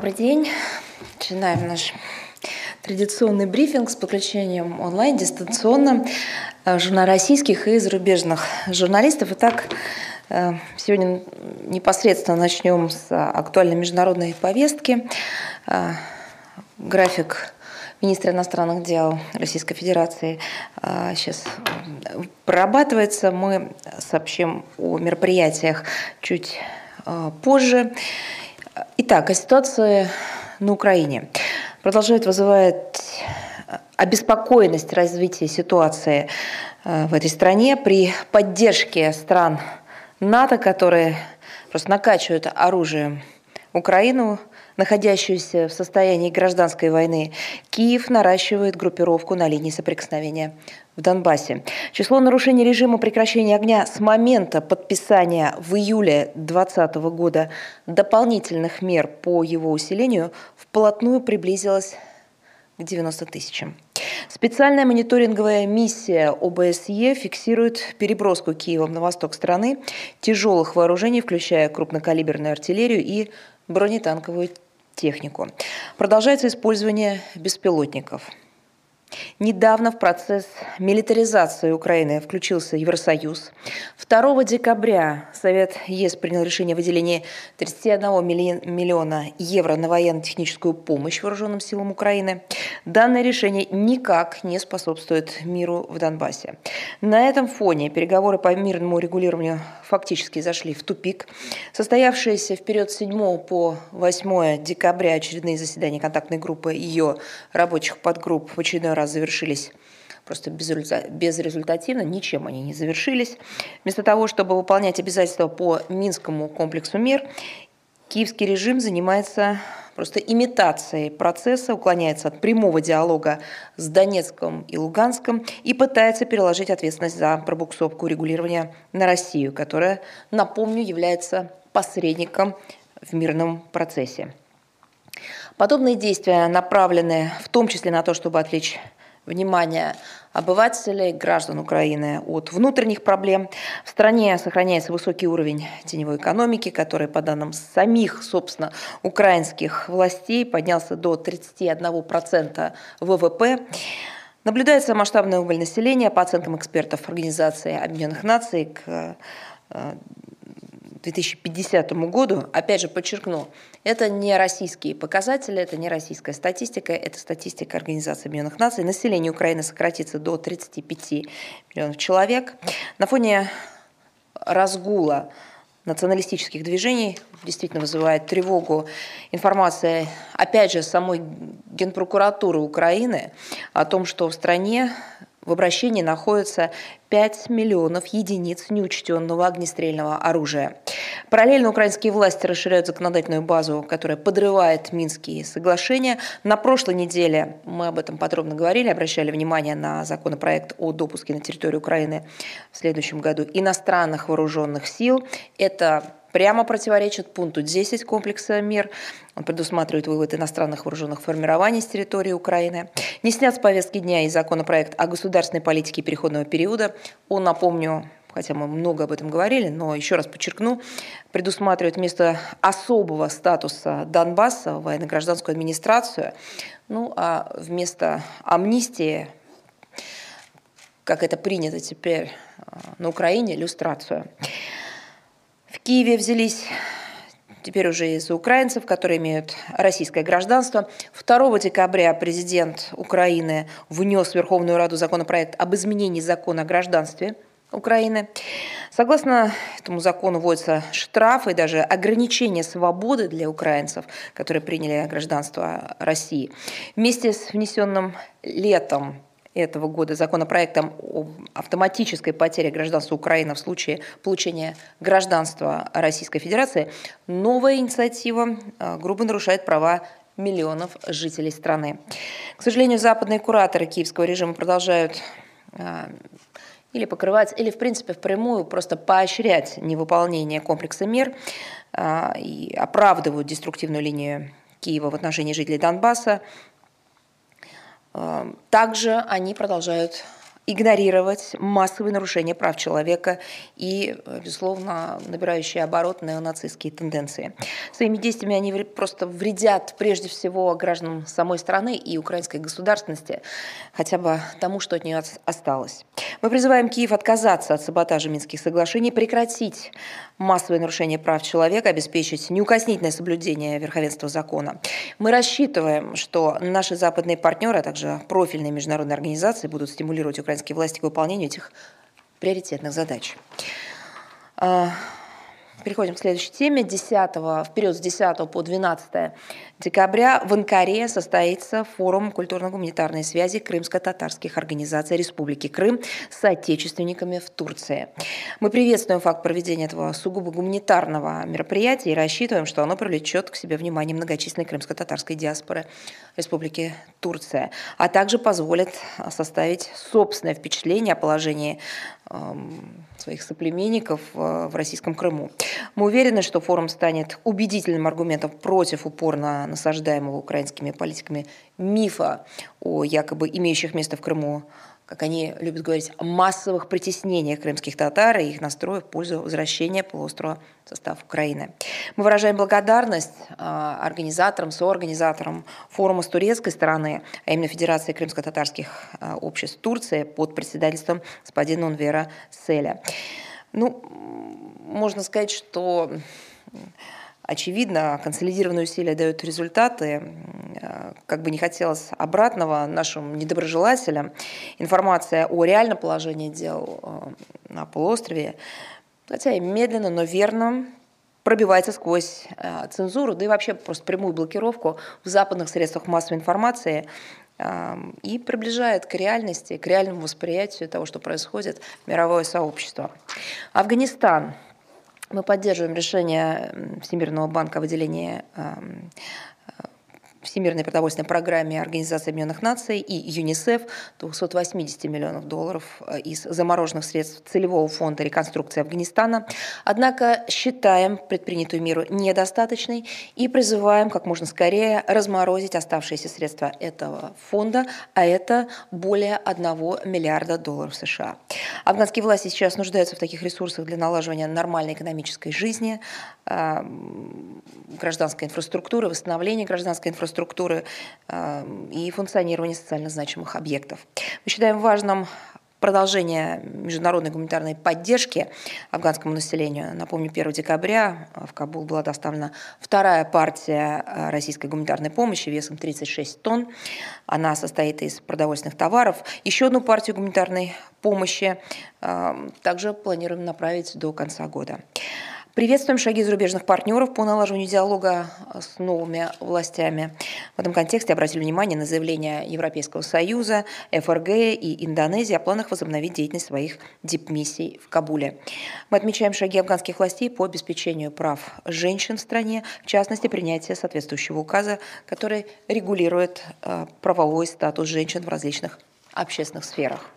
Добрый день. Начинаем наш традиционный брифинг с подключением онлайн, дистанционно э, российских и зарубежных журналистов. Итак, э, сегодня непосредственно начнем с актуальной международной повестки. Э, график министра иностранных дел Российской Федерации сейчас прорабатывается. Мы сообщим о мероприятиях чуть позже. Итак, о ситуации на Украине. Продолжает вызывать обеспокоенность развития ситуации э, в этой стране при поддержке стран НАТО, которые просто накачивают оружием Украину, находящуюся в состоянии гражданской войны. Киев наращивает группировку на линии соприкосновения в Донбассе. Число нарушений режима прекращения огня с момента подписания в июле 2020 года дополнительных мер по его усилению вплотную приблизилось к 90 тысячам. Специальная мониторинговая миссия ОБСЕ фиксирует переброску Киевом на восток страны тяжелых вооружений, включая крупнокалиберную артиллерию и бронетанковую технику. Продолжается использование беспилотников – Недавно в процесс милитаризации Украины включился Евросоюз. 2 декабря Совет ЕС принял решение о выделении 31 миллиона евро на военно-техническую помощь вооруженным силам Украины. Данное решение никак не способствует миру в Донбассе. На этом фоне переговоры по мирному регулированию фактически зашли в тупик. Состоявшиеся в период с 7 по 8 декабря очередные заседания контактной группы ее рабочих подгрупп в очередной раз завершились просто безрезультативно, ничем они не завершились. Вместо того, чтобы выполнять обязательства по Минскому комплексу мер, киевский режим занимается просто имитацией процесса, уклоняется от прямого диалога с Донецком и Луганском и пытается переложить ответственность за пробуксовку регулирования на Россию, которая, напомню, является посредником в мирном процессе. Подобные действия направлены в том числе на то, чтобы отвлечь внимание обывателей, граждан Украины от внутренних проблем. В стране сохраняется высокий уровень теневой экономики, который, по данным самих, собственно, украинских властей, поднялся до 31% ВВП. Наблюдается масштабный уголь населения, по оценкам экспертов Организации Объединенных Наций, к э, 2050 году, опять же подчеркну, это не российские показатели, это не российская статистика, это статистика Организации Объединенных Наций. Население Украины сократится до 35 миллионов человек. На фоне разгула националистических движений действительно вызывает тревогу информация, опять же, самой Генпрокуратуры Украины о том, что в стране в обращении находится 5 миллионов единиц неучтенного огнестрельного оружия. Параллельно украинские власти расширяют законодательную базу, которая подрывает Минские соглашения. На прошлой неделе мы об этом подробно говорили, обращали внимание на законопроект о допуске на территорию Украины в следующем году иностранных вооруженных сил. Это прямо противоречит пункту 10 комплекса мер. Он предусматривает вывод иностранных вооруженных формирований с территории Украины. Не снят с повестки дня и законопроект о государственной политике переходного периода. Он, напомню, хотя мы много об этом говорили, но еще раз подчеркну, предусматривает вместо особого статуса Донбасса военно-гражданскую администрацию, ну а вместо амнистии, как это принято теперь э, на Украине, иллюстрацию. В Киеве взялись теперь уже из украинцев, которые имеют российское гражданство. 2 декабря президент Украины внес в Верховную Раду законопроект об изменении закона о гражданстве Украины. Согласно этому закону вводятся штрафы и даже ограничения свободы для украинцев, которые приняли гражданство России. Вместе с внесенным летом этого года законопроектом об автоматической потере гражданства Украины в случае получения гражданства Российской Федерации, новая инициатива а, грубо нарушает права миллионов жителей страны. К сожалению, западные кураторы киевского режима продолжают а, или покрывать, или, в принципе, впрямую просто поощрять невыполнение комплекса мер а, и оправдывают деструктивную линию Киева в отношении жителей Донбасса, также они продолжают игнорировать массовые нарушения прав человека и, безусловно, набирающие оборот неонацистские тенденции. Своими действиями они просто вредят прежде всего гражданам самой страны и украинской государственности, хотя бы тому, что от нее осталось. Мы призываем Киев отказаться от саботажа Минских соглашений, прекратить массовые нарушения прав человека, обеспечить неукоснительное соблюдение верховенства закона. Мы рассчитываем, что наши западные партнеры, а также профильные международные организации будут стимулировать украинские власти к выполнению этих приоритетных задач. Переходим к следующей теме. 10, в период с 10 по 12 декабря в Анкаре состоится форум культурно-гуманитарной связи крымско-татарских организаций Республики Крым с соотечественниками в Турции. Мы приветствуем факт проведения этого сугубо гуманитарного мероприятия и рассчитываем, что оно привлечет к себе внимание многочисленной крымско-татарской диаспоры Республики Турция, а также позволит составить собственное впечатление о положении своих соплеменников э, в российском Крыму. Мы уверены, что форум станет убедительным аргументом против упорно насаждаемого украинскими политиками мифа о якобы имеющих место в Крыму как они любят говорить, массовых притеснениях крымских татар и их настроя в пользу возвращения полуострова в состав Украины. Мы выражаем благодарность а, организаторам, соорганизаторам форума с турецкой стороны, а именно Федерации крымско-татарских а, обществ Турции под председательством господина Унвера Селя. Ну, можно сказать, что очевидно, консолидированные усилия дают результаты. Э, как бы не хотелось обратного нашим недоброжелателям, информация о реальном положении дел э, на полуострове, хотя и медленно, но верно пробивается сквозь э, цензуру, да и вообще просто прямую блокировку в западных средствах массовой информации и приближает к реальности, к реальному восприятию того, что происходит мировое сообщество. Афганистан – мы поддерживаем решение Всемирного банка о выделении Всемирной продовольственной программе Организации Объединенных Наций и ЮНИСЕФ 280 миллионов долларов э, из замороженных средств целевого фонда реконструкции Афганистана. Однако считаем предпринятую меру недостаточной и призываем как можно скорее разморозить оставшиеся средства этого фонда, а это более 1 миллиарда долларов США. Афганские власти сейчас нуждаются в таких ресурсах для налаживания нормальной экономической жизни, э, гражданской инфраструктуры, восстановления гражданской инфраструктуры, инфраструктуры э, и функционирования социально значимых объектов. Мы считаем важным продолжение международной гуманитарной поддержки афганскому населению. Напомню, 1 декабря в Кабул была доставлена вторая партия э, российской гуманитарной помощи весом 36 тонн. Она состоит из продовольственных товаров. Еще одну партию гуманитарной помощи э, также планируем направить до конца года. Приветствуем шаги зарубежных партнеров по налаживанию диалога с новыми властями. В этом контексте обратили внимание на заявление Европейского Союза, ФРГ и Индонезии о планах возобновить деятельность своих дипмиссий в Кабуле. Мы отмечаем шаги афганских властей по обеспечению прав женщин в стране, в частности, принятие соответствующего указа, который регулирует э, правовой статус женщин в различных общественных сферах.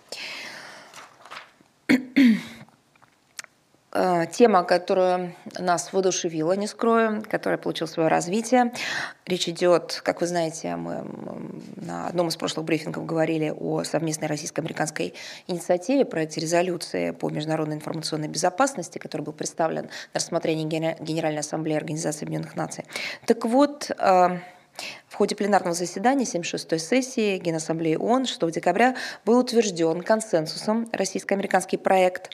Э, тема, которая нас воодушевила, не скрою, которая получила свое развитие. Речь идет, как вы знаете, мы на одном из прошлых брифингов говорили о совместной российско-американской инициативе, проекте резолюции по международной информационной безопасности, который был представлен на рассмотрение Генеральной Ассамблеи Организации Объединенных Наций. Так вот, э, в ходе пленарного заседания 76-й сессии Генассамблеи ООН 6 декабря был утвержден консенсусом российско-американский проект,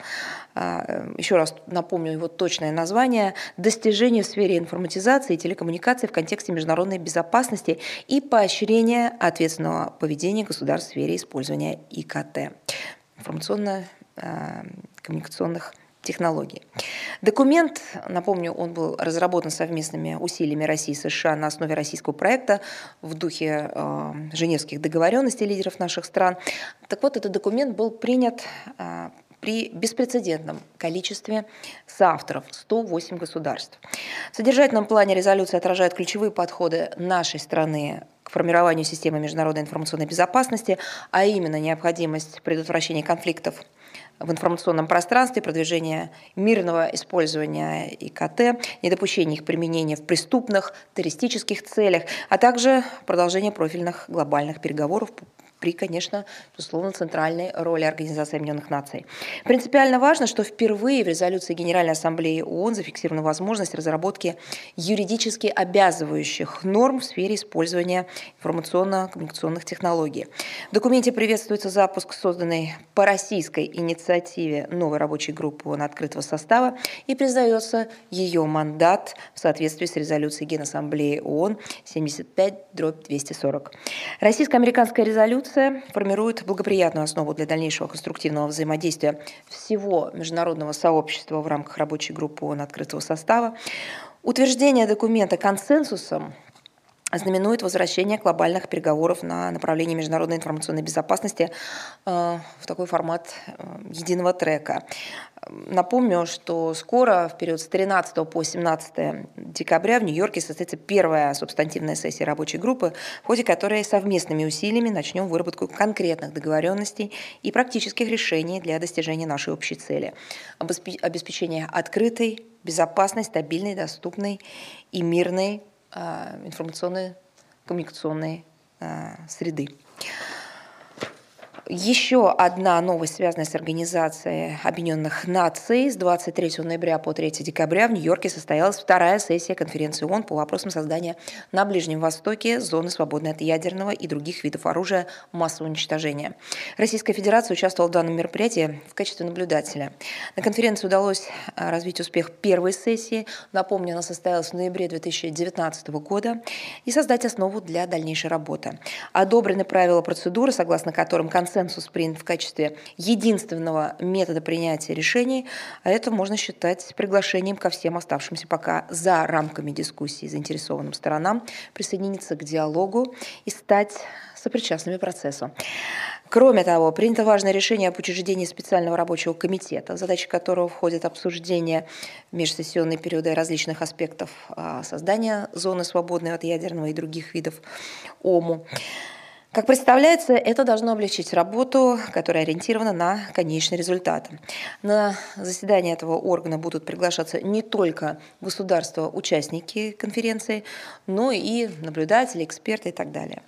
а, еще раз напомню его точное название, «Достижение в сфере информатизации и телекоммуникации в контексте международной безопасности и поощрения ответственного поведения государств в сфере использования ИКТ» информационно-коммуникационных технологий. Документ, напомню, он был разработан совместными усилиями России и США на основе российского проекта в духе э, женевских договоренностей лидеров наших стран. Так вот, этот документ был принят э, при беспрецедентном количестве соавторов – 108 государств. В содержательном плане резолюция отражает ключевые подходы нашей страны к формированию системы международной информационной безопасности, а именно необходимость предотвращения конфликтов в информационном пространстве, продвижение мирного использования ИКТ, недопущение их применения в преступных, террористических целях, а также продолжение профильных глобальных переговоров при, конечно, безусловно, центральной роли Организации Объединенных Наций. Принципиально важно, что впервые в резолюции Генеральной Ассамблеи ООН зафиксирована возможность разработки юридически обязывающих норм в сфере использования информационно-коммуникационных технологий. В документе приветствуется запуск созданной по российской инициативе новой рабочей группы ООН открытого состава и признается ее мандат в соответствии с резолюцией Генассамблеи ООН 75-240. Российско-американская резолюция Конвенция формирует благоприятную основу для дальнейшего конструктивного взаимодействия всего международного сообщества в рамках рабочей группы ООН открытого состава. Утверждение документа консенсусом знаменует возвращение глобальных переговоров на направлении международной информационной безопасности э, в такой формат э, единого трека. Напомню, что скоро, в период с 13 по 17 декабря в Нью-Йорке состоится первая субстантивная сессия рабочей группы, в ходе которой совместными усилиями начнем выработку конкретных договоренностей и практических решений для достижения нашей общей цели – обеспечения открытой, безопасной, стабильной, доступной и мирной информационной коммуникационной а, среды. Еще одна новость, связанная с Организацией Объединенных Наций. С 23 ноября по 3 декабря в Нью-Йорке состоялась вторая сессия конференции ООН по вопросам создания на Ближнем Востоке зоны, свободной от ядерного и других видов оружия массового уничтожения. Российская Федерация участвовала в данном мероприятии в качестве наблюдателя. На конференции удалось а, развить успех первой сессии. Напомню, она состоялась в ноябре 2019 года и создать основу для дальнейшей работы. Одобрены правила процедуры, согласно которым концерт консенсус принят в качестве единственного метода принятия решений, а это можно считать приглашением ко всем оставшимся пока за рамками дискуссии заинтересованным сторонам присоединиться к диалогу и стать сопричастными процессу. Кроме того, принято важное решение об учреждении специального рабочего комитета, в задачи которого входит обсуждение в межсессионные периоды различных аспектов а, создания зоны, свободной от ядерного и других видов ОМУ. Как представляется, это должно облегчить работу, которая ориентирована на конечный результат. На заседание этого органа будут приглашаться не только государства-участники конференции, но и наблюдатели, эксперты и так далее.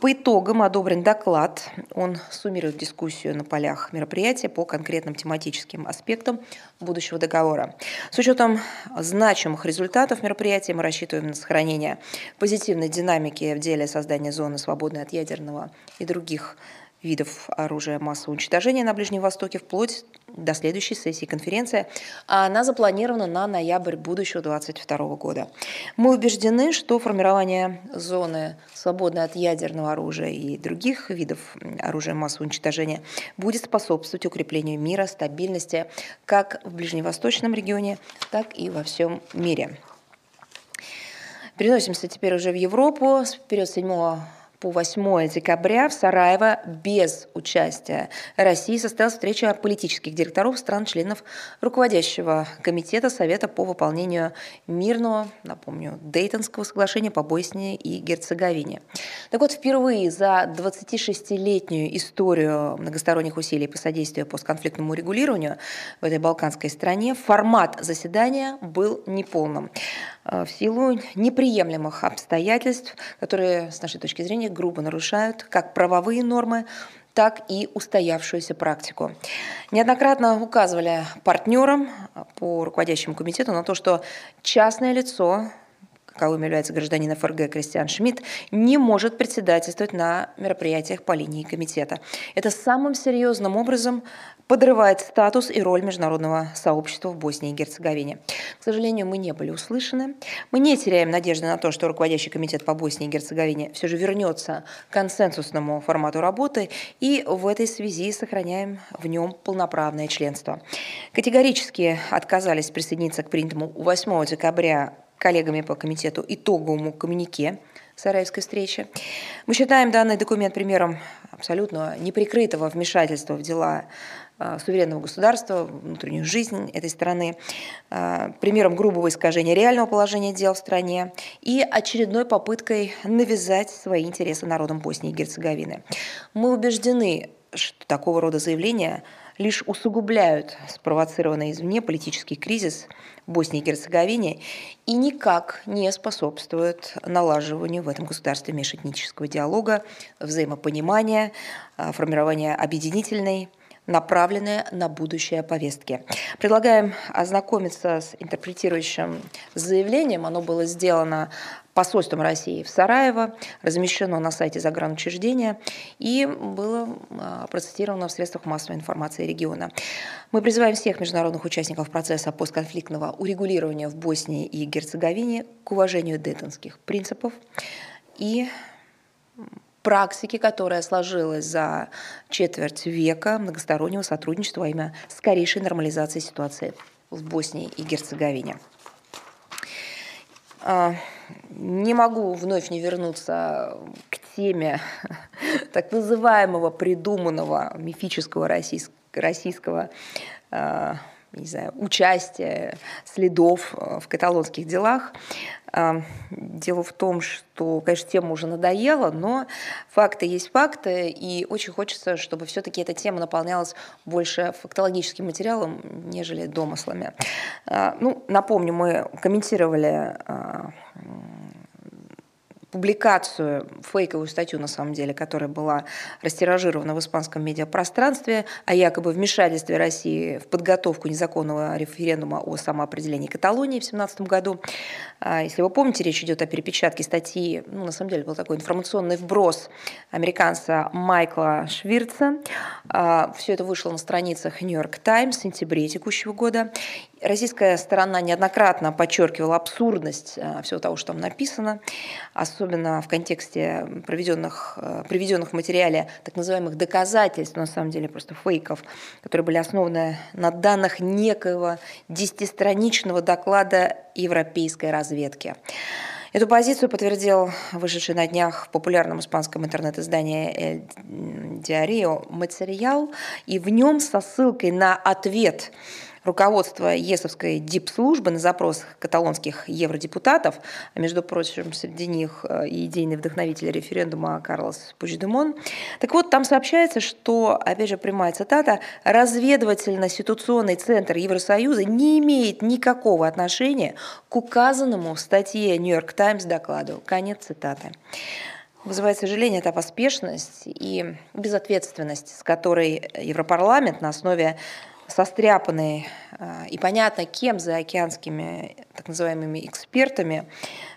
По итогам одобрен доклад. Он суммирует дискуссию на полях мероприятия по конкретным тематическим аспектам будущего договора. С учетом значимых результатов мероприятия мы рассчитываем на сохранение позитивной динамики в деле создания зоны, свободной от ядерного и других видов оружия массового уничтожения на Ближнем Востоке вплоть до следующей сессии конференции. Она запланирована на ноябрь будущего 2022 года. Мы убеждены, что формирование зоны, свободной от ядерного оружия и других видов оружия массового уничтожения, будет способствовать укреплению мира, стабильности как в ближневосточном регионе, так и во всем мире. Переносимся теперь уже в Европу. Вперед 7 по 8 декабря в Сараево без участия России состоялась встреча политических директоров стран-членов руководящего комитета Совета по выполнению мирного, напомню, Дейтонского соглашения по Боснии и Герцеговине. Так вот, впервые за 26-летнюю историю многосторонних усилий по содействию постконфликтному регулированию в этой балканской стране формат заседания был неполным э, в силу неприемлемых обстоятельств, которые, с нашей точки зрения, грубо нарушают как правовые нормы, так и устоявшуюся практику. Неоднократно указывали партнерам по руководящему комитету на то, что частное лицо каковым является гражданин ФРГ Кристиан Шмидт, не может председательствовать на мероприятиях по линии комитета. Это самым серьезным образом подрывает статус и роль международного сообщества в Боснии и Герцеговине. К сожалению, мы не были услышаны. Мы не теряем надежды на то, что руководящий комитет по Боснии и Герцеговине все же вернется к консенсусному формату работы и в этой связи сохраняем в нем полноправное членство. Категорически отказались присоединиться к принятому 8 декабря коллегами по комитету итоговому коммунике Сараевской встречи. Мы считаем данный документ примером абсолютно неприкрытого вмешательства в дела а, суверенного государства, внутреннюю жизнь этой страны, а, примером грубого искажения реального положения дел в стране и очередной попыткой навязать свои интересы народам Боснии и Герцеговины. Мы убеждены, что такого рода заявления лишь усугубляют спровоцированный извне политический кризис в Боснии и Герцеговине и никак не способствуют налаживанию в этом государстве межэтнического диалога, взаимопонимания, а, формирования объединительной направленные на будущее повестки. Предлагаем ознакомиться с интерпретирующим заявлением. Оно было сделано посольством России в Сараево, размещено на сайте загранучреждения и было а, процитировано в средствах массовой информации региона. Мы призываем всех международных участников процесса постконфликтного урегулирования в Боснии и Герцеговине к уважению дейтонских принципов и практики, которая сложилась за четверть века многостороннего сотрудничества во имя скорейшей нормализации ситуации в Боснии и Герцеговине. А, не могу вновь не вернуться к теме так называемого придуманного мифического российского а, не знаю, участия, следов в каталонских делах. А, дело в том, что, конечно, тема уже надоела, но факты есть факты, и очень хочется, чтобы все-таки эта тема наполнялась больше фактологическим материалом, нежели домыслами. А, ну, напомню, мы комментировали а, публикацию, фейковую статью, на самом деле, которая была растиражирована в испанском медиапространстве о якобы вмешательстве России в подготовку незаконного референдума о самоопределении Каталонии в 2017 году. А, если вы помните, речь идет о перепечатке статьи, ну, на самом деле, был такой информационный вброс американца Майкла Швирца. А, Все это вышло на страницах Нью-Йорк Таймс в сентябре текущего года. Российская сторона неоднократно подчеркивала абсурдность а, всего того, что там написано, особенно в контексте проведенных, приведенных в материале так называемых доказательств, на самом деле просто фейков, которые были основаны на данных некоего десятистраничного доклада европейской разведки. Эту позицию подтвердил вышедший на днях в популярном испанском интернет-издании «Эль Диарио» материал, и в нем со ссылкой на ответ руководство ЕСовской дипслужбы на запрос каталонских евродепутатов, а между прочим, среди них э, и идейный вдохновитель референдума Карлос Пучдемон. Так вот, там сообщается, что, опять же, прямая цитата, разведывательно-ситуационный центр Евросоюза не имеет никакого отношения к указанному в статье «Нью-Йорк Таймс» докладу. Конец цитаты. Вызывает сожаление эта поспешность и безответственность, с которой Европарламент на основе состряпанный э, и понятно, кем за океанскими так называемыми экспертами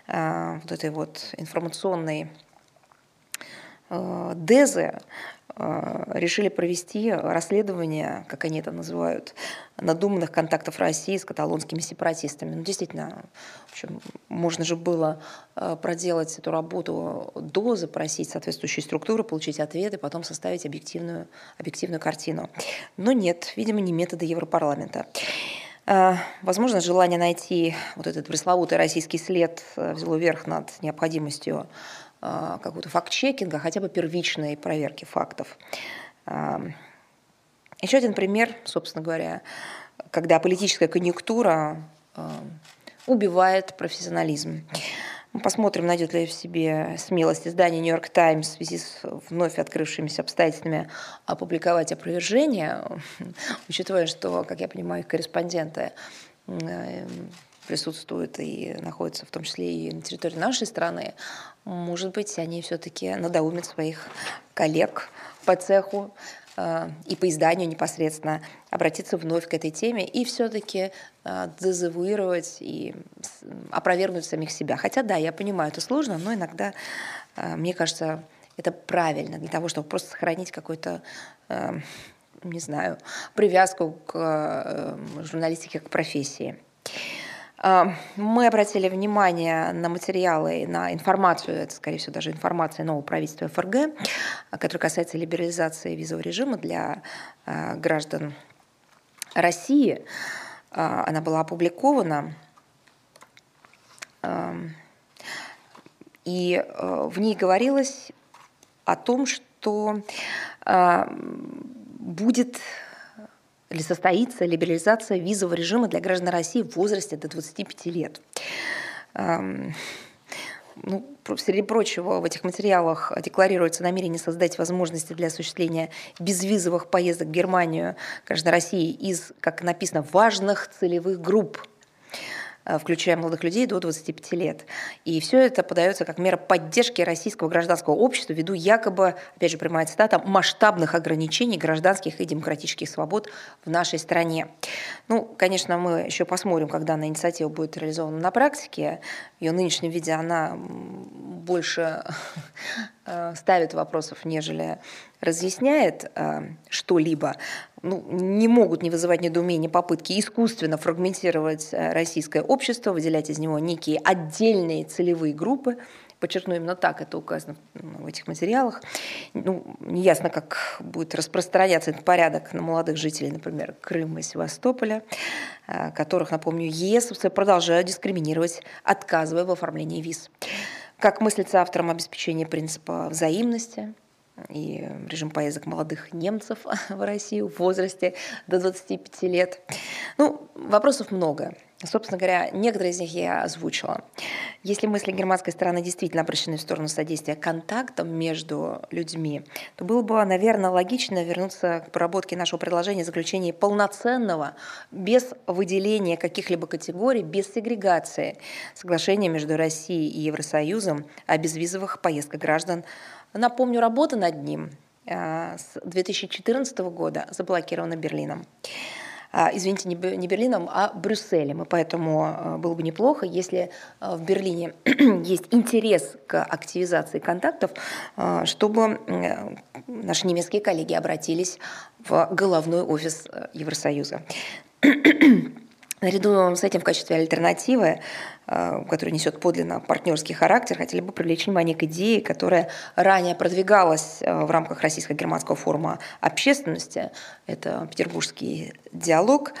э, вот этой вот информационной э, дезы решили провести расследование, как они это называют, надуманных контактов России с каталонскими сепаратистами. Ну, действительно, в общем, можно же было э, проделать эту работу до, запросить соответствующие структуры, получить ответы, потом составить объективную, объективную картину. Но нет, видимо, не методы Европарламента. Э, возможно, желание найти вот этот пресловутый российский след э, взяло верх над необходимостью какого-то факт-чекинга, хотя бы первичной проверки фактов. Еще один пример, собственно говоря, когда политическая конъюнктура убивает профессионализм. Мы посмотрим, найдет ли в себе смелость издания «Нью-Йорк Таймс» в связи с вновь открывшимися обстоятельствами опубликовать опровержение, учитывая, что, как я понимаю, их корреспонденты присутствуют и находятся в том числе и на территории нашей страны, может быть, они все-таки надоумят своих коллег по цеху Э, и по изданию непосредственно обратиться вновь к этой теме и все-таки э, дезавуировать и опровергнуть самих себя. Хотя да, я понимаю, это сложно, но иногда, э, мне кажется, это правильно для того, чтобы просто сохранить какой-то не знаю, привязку к журналистике, к профессии. А, мы обратили внимание на материалы, на информацию, это, скорее всего, даже информация нового правительства ФРГ, которая касается либерализации визового режима для а, граждан России. А, она была опубликована. И в ней говорилось о том, что будет или состоится либерализация визового режима для граждан России в возрасте до 25 лет. ну, среди прочего, в этих материалах декларируется намерение создать возможности для осуществления безвизовых поездок в Германию граждан России из, как написано, важных целевых групп включая молодых людей до 25 лет. И все это подается как мера поддержки российского гражданского общества ввиду якобы, опять же, прямая цитата, масштабных ограничений гражданских и демократических свобод в нашей стране. Ну, конечно, мы еще посмотрим, когда на инициатива будет реализована на практике. В ее нынешнем виде она больше э, ставит вопросов, нежели разъясняет э, что-либо ну, не могут не вызывать недоумения попытки искусственно фрагментировать э, российское общество, выделять из него некие отдельные целевые группы. Подчеркну, именно так это указано в этих материалах. Ну, неясно, как будет распространяться этот порядок на молодых жителей, например, Крыма и Севастополя, э, которых, напомню, ЕС продолжают дискриминировать, отказывая в оформлении виз. Как мыслится автором обеспечения принципа взаимности – и режим поездок молодых немцев в Россию в возрасте до 25 лет. Ну, вопросов много. Собственно говоря, некоторые из них я озвучила. Если мысли германской стороны действительно обращены в сторону содействия контактам между людьми, то было бы, наверное, логично вернуться к проработке нашего предложения о заключении полноценного, без выделения каких-либо категорий, без сегрегации соглашения между Россией и Евросоюзом о безвизовых поездках граждан Напомню, работа над ним э, с 2014 года заблокирована Берлином. А, извините, не Берлином, а Брюсселем. И поэтому э, было бы неплохо, если э, в Берлине есть интерес к активизации контактов, чтобы наши немецкие коллеги обратились в головной офис Евросоюза. Наряду с этим в качестве альтернативы который несет подлинно партнерский характер, хотели бы привлечь внимание к идее, которая ранее продвигалась э, в рамках Российско-германского форума общественности. Это петербургский диалог.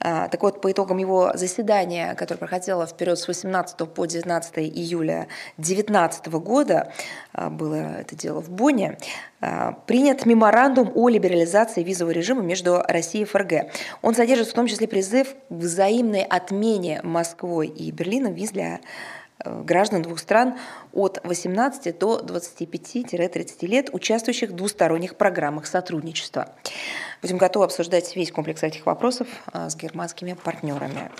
Э, так вот, по итогам его заседания, которое проходило в период с 18 по 19 июля 2019 года, было это дело в Бонне, принят меморандум о либерализации визового режима между Россией и ФРГ. Он содержит в том числе призыв к взаимной отмене Москвой и Берлином виз для э, граждан двух стран от 18 до 25-30 лет, участвующих в двусторонних программах сотрудничества. Будем готовы обсуждать весь комплекс этих вопросов э, с германскими партнерами.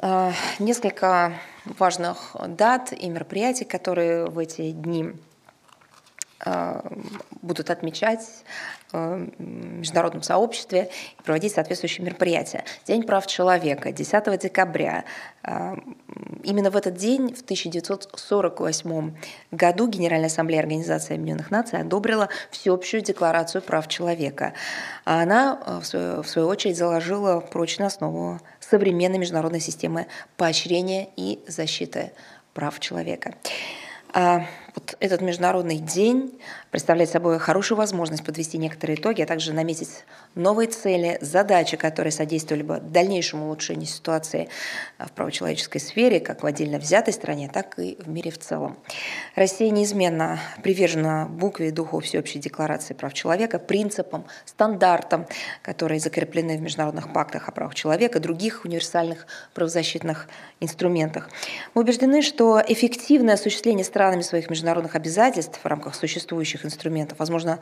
Э, несколько важных дат и мероприятий, которые в эти дни будут отмечать в международном сообществе и проводить соответствующие мероприятия. День прав человека, 10 декабря. А, именно в этот день, в 1948 году, Генеральная ассамблея Организации Объединенных Наций одобрила всеобщую декларацию прав человека. А она, а, в свою очередь, заложила прочную основу современной международной системы поощрения и защиты прав человека. Вот этот международный день представляет собой хорошую возможность подвести некоторые итоги, а также наметить новые цели, задачи, которые содействовали бы дальнейшему улучшению ситуации в правочеловеческой сфере, как в отдельно взятой стране, так и в мире в целом. Россия неизменно привержена букве и духу Всеобщей декларации прав человека, принципам, стандартам, которые закреплены в международных пактах о правах человека, других универсальных правозащитных инструментах. Мы убеждены, что эффективное осуществление странами своих международных международных обязательств в рамках существующих инструментов возможно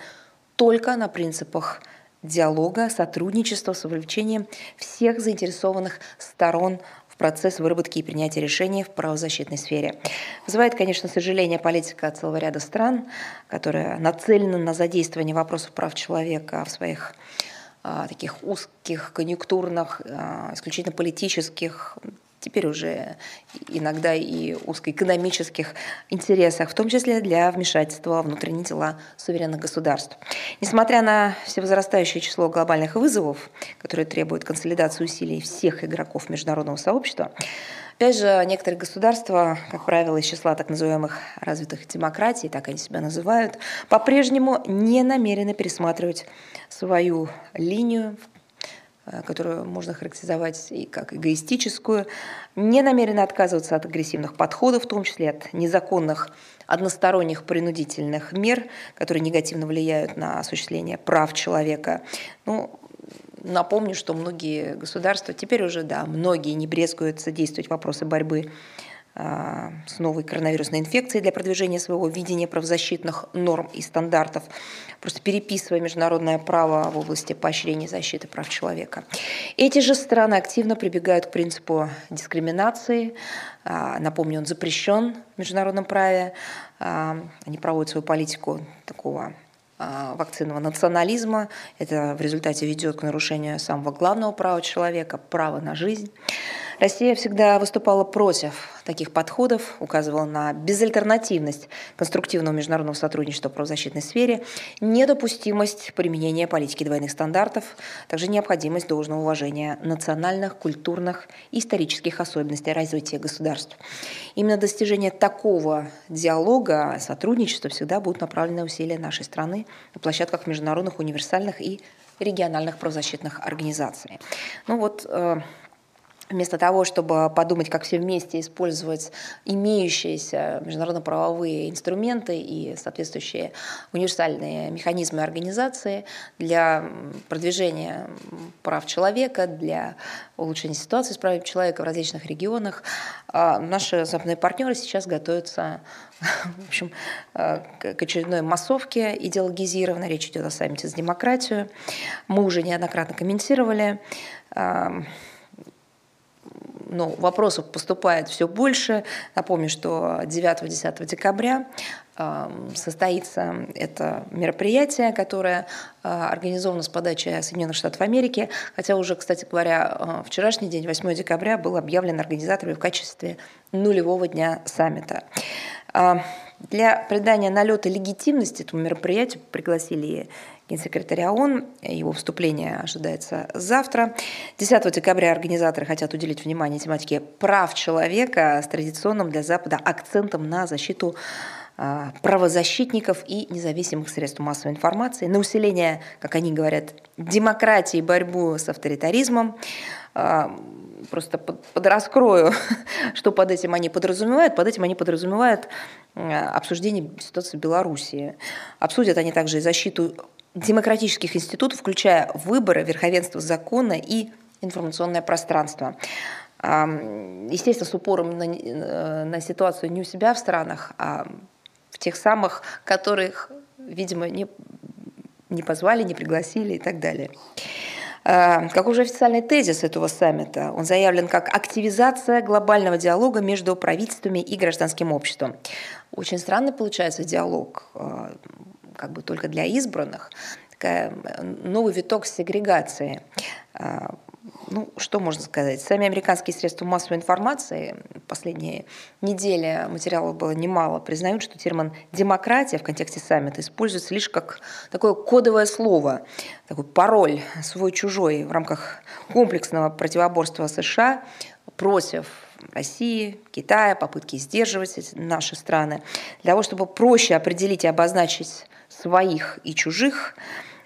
только на принципах диалога, сотрудничества с вовлечением всех заинтересованных сторон в процесс выработки и принятия решений в правозащитной сфере. Вызывает, конечно, сожаление политика целого ряда стран, которая нацелена на задействование вопросов прав человека в своих а, таких узких, конъюнктурных, а, исключительно политических, теперь уже иногда и узкоэкономических интересах, в том числе для вмешательства во внутренние дела суверенных государств. Несмотря на всевозрастающее число глобальных вызовов, которые требуют консолидации усилий всех игроков международного сообщества, Опять же, некоторые государства, как правило, из числа так называемых развитых демократий, так они себя называют, по-прежнему не намерены пересматривать свою линию Э, которую можно характеризовать и как эгоистическую, не намерена отказываться от агрессивных подходов, в том числе от незаконных односторонних принудительных мер, которые негативно влияют на осуществление прав человека. Ну, напомню, что многие государства, теперь уже, да, многие не брезгуют содействовать вопросы борьбы с новой коронавирусной инфекцией для продвижения своего видения правозащитных норм и стандартов, просто переписывая международное право в области поощрения защиты прав человека. Эти же страны активно прибегают к принципу дискриминации. А, напомню, он запрещен в международном праве. Они проводят свою политику такого а, вакцинного национализма. Это в результате ведет к нарушению самого главного права человека – права на жизнь. Россия всегда выступала против таких подходов, указывала на безальтернативность конструктивного международного сотрудничества в правозащитной сфере, недопустимость применения политики двойных стандартов, также необходимость должного уважения национальных, культурных и исторических особенностей развития государств. Именно достижение такого диалога, сотрудничества всегда будут направлены усилия нашей страны на площадках международных, универсальных и региональных правозащитных организаций. Ну вот э, Вместо того, чтобы подумать, как все вместе использовать имеющиеся международно-правовые инструменты и соответствующие универсальные механизмы организации для продвижения прав человека, для улучшения ситуации с правами человека в различных регионах, а наши западные партнеры сейчас готовятся в общем, к очередной массовке идеологизированной. Речь идет о саммите за демократию. Мы уже неоднократно комментировали ну, вопросов поступает все больше. Напомню, что 9-10 декабря состоится это мероприятие, которое а, организовано с подачи Соединенных Штатов Америки, хотя уже, кстати говоря, а, вчерашний день, 8 декабря, был объявлен организаторами в качестве нулевого дня саммита. А, для придания налета легитимности этому мероприятию пригласили генсекретаря ООН. Его вступление ожидается завтра. 10 декабря организаторы хотят уделить внимание тематике прав человека с традиционным для Запада акцентом на защиту а, правозащитников и независимых средств массовой информации, на усиление, как они говорят, демократии борьбу с авторитаризмом. А, просто подраскрою, что под этим они подразумевают. Под этим они подразумевают обсуждение ситуации в Белоруссии. Обсудят они также и защиту демократических институтов, включая выборы, верховенство закона и информационное пространство. Естественно, с упором на, э, на ситуацию не у себя в странах, а в тех самых, которых, видимо, не, не позвали, не пригласили и так далее. Как уже официальный тезис этого саммита, он заявлен как активизация глобального диалога между правительствами и гражданским обществом. Очень странный получается диалог а, как бы только для избранных, такая новый виток сегрегации. А, ну, что можно сказать? Сами американские средства массовой информации, последние недели материалов было немало, признают, что термин «демократия» в контексте саммита используется лишь как такое кодовое слово, такой пароль свой-чужой в рамках комплексного противоборства США против России, Китая, попытки сдерживать наши страны, для того, чтобы проще определить и обозначить своих и чужих,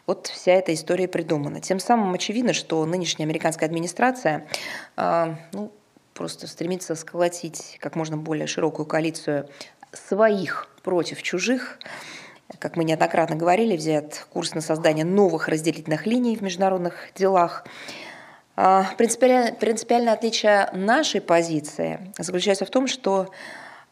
вот вся эта история придумана. Тем самым очевидно, что нынешняя американская администрация э, ну, просто стремится сколотить как можно более широкую коалицию своих против чужих. Как мы неоднократно говорили, взят курс на создание новых разделительных линий в международных делах. А, принципиальное, принципиальное отличие нашей позиции заключается в том, что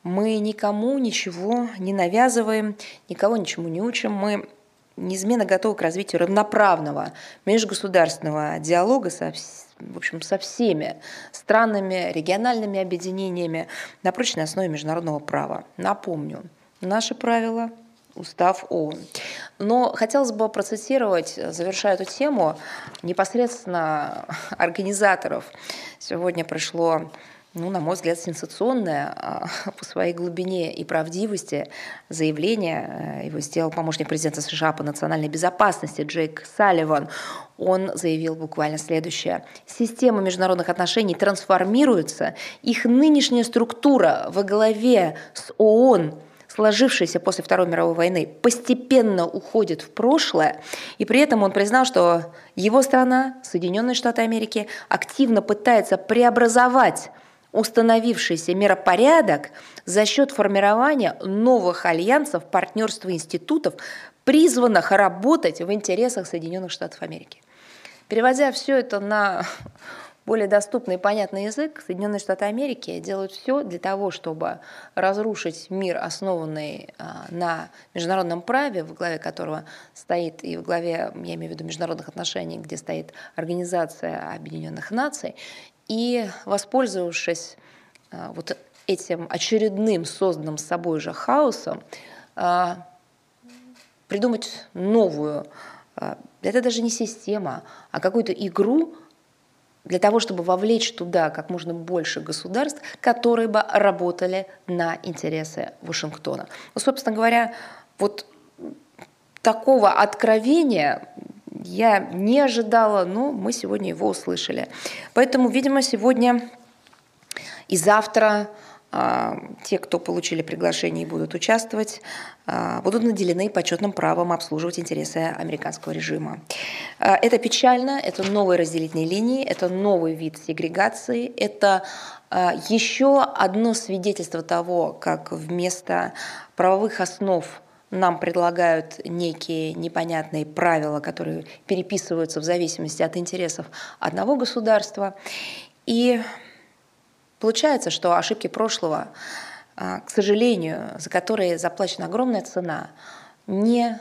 мы никому ничего не навязываем, никого ничему не учим. Мы неизменно готовы к развитию равноправного межгосударственного диалога со, в общем, со всеми странами, региональными объединениями на прочной основе международного права. Напомню, наши правила устав ООН. Но хотелось бы процитировать, завершая эту тему, непосредственно организаторов. Сегодня пришло ну, на мой взгляд, сенсационное а, по своей глубине и правдивости заявление. Э, его сделал помощник президента США по национальной безопасности Джейк Салливан. Он заявил буквально следующее. Система международных отношений трансформируется, их нынешняя структура во главе с ООН сложившаяся после Второй мировой войны, постепенно уходит в прошлое, и при этом он признал, что его страна, Соединенные Штаты Америки, активно пытается преобразовать установившийся миропорядок за счет формирования новых альянсов, партнерства институтов, призванных работать в интересах Соединенных Штатов Америки. Переводя все это на более доступный и понятный язык, Соединенные Штаты Америки делают все для того, чтобы разрушить мир, основанный а, на международном праве, в главе которого стоит, и в главе, я имею в виду международных отношений, где стоит Организация Объединенных Наций, и воспользовавшись а, вот этим очередным созданным собой же хаосом, а, придумать новую, это даже не система, а какую-то игру, для того, чтобы вовлечь туда как можно больше государств, которые бы работали на интересы Вашингтона. Ну, собственно говоря, вот такого откровения я не ожидала, но мы сегодня его услышали. Поэтому, видимо, сегодня и завтра а, те, кто получили приглашение и будут участвовать, а, будут наделены почетным правом обслуживать интересы американского режима. А, это печально, это новые разделительные линии, это новый вид сегрегации, это еще одно свидетельство того, как вместо правовых основ нам предлагают некие непонятные правила, которые переписываются в зависимости от интересов одного государства. И Получается, что ошибки прошлого, а, к сожалению, за которые заплачена огромная цена, не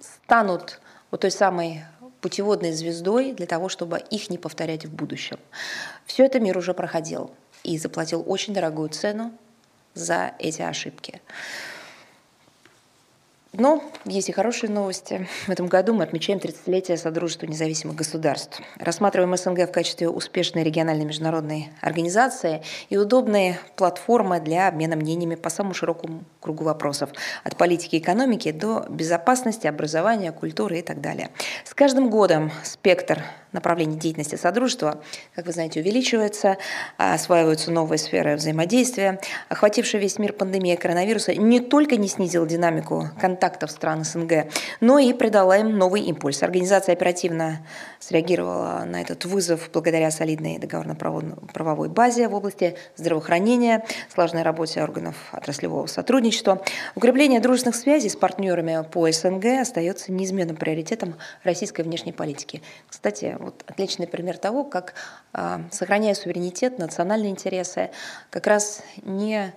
станут вот той самой путеводной звездой для того, чтобы их не повторять в будущем. Все это мир уже проходил и заплатил очень дорогую цену за эти ошибки. Но есть и хорошие новости. В этом году мы отмечаем 30-летие Содружества независимых государств. Рассматриваем СНГ в качестве успешной региональной международной организации и удобной платформы для обмена мнениями по самому широкому кругу вопросов. От политики и экономики до безопасности, образования, культуры и так далее. С каждым годом спектр направлений деятельности Содружества, как вы знаете, увеличивается, осваиваются новые сферы взаимодействия. Охватившая весь мир пандемия коронавируса не только не снизила динамику контактов стран СНГ, но и придала им новый импульс. Организация оперативно среагировала на этот вызов благодаря солидной договорно-правовой базе в области здравоохранения, слаженной работе органов отраслевого сотрудничества. Укрепление дружественных связей с партнерами по СНГ остается неизменным приоритетом российской внешней политики. Кстати, вот отличный пример того, как, а, сохраняя суверенитет, национальные интересы, как раз не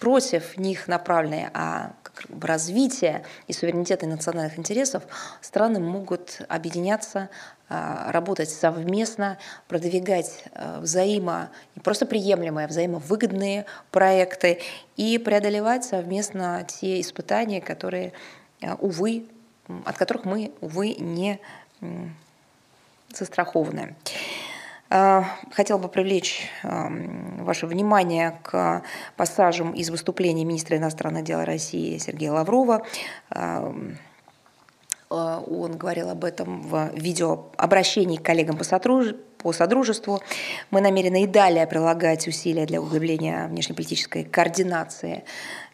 против них направленные, а как бы развитие и суверенитета и национальных интересов, страны могут объединяться, а, работать совместно, продвигать а, взаимо, не просто приемлемые, а взаимовыгодные проекты и преодолевать совместно те испытания, которые, увы, от которых мы, увы, не застрахованы. А, хотела бы привлечь ваше внимание к пассажам из выступления министра иностранных дел России Сергея Лаврова. А, он говорил об этом в видеообращении к коллегам по, по содружеству. Мы намерены и далее прилагать усилия для углубления внешнеполитической координации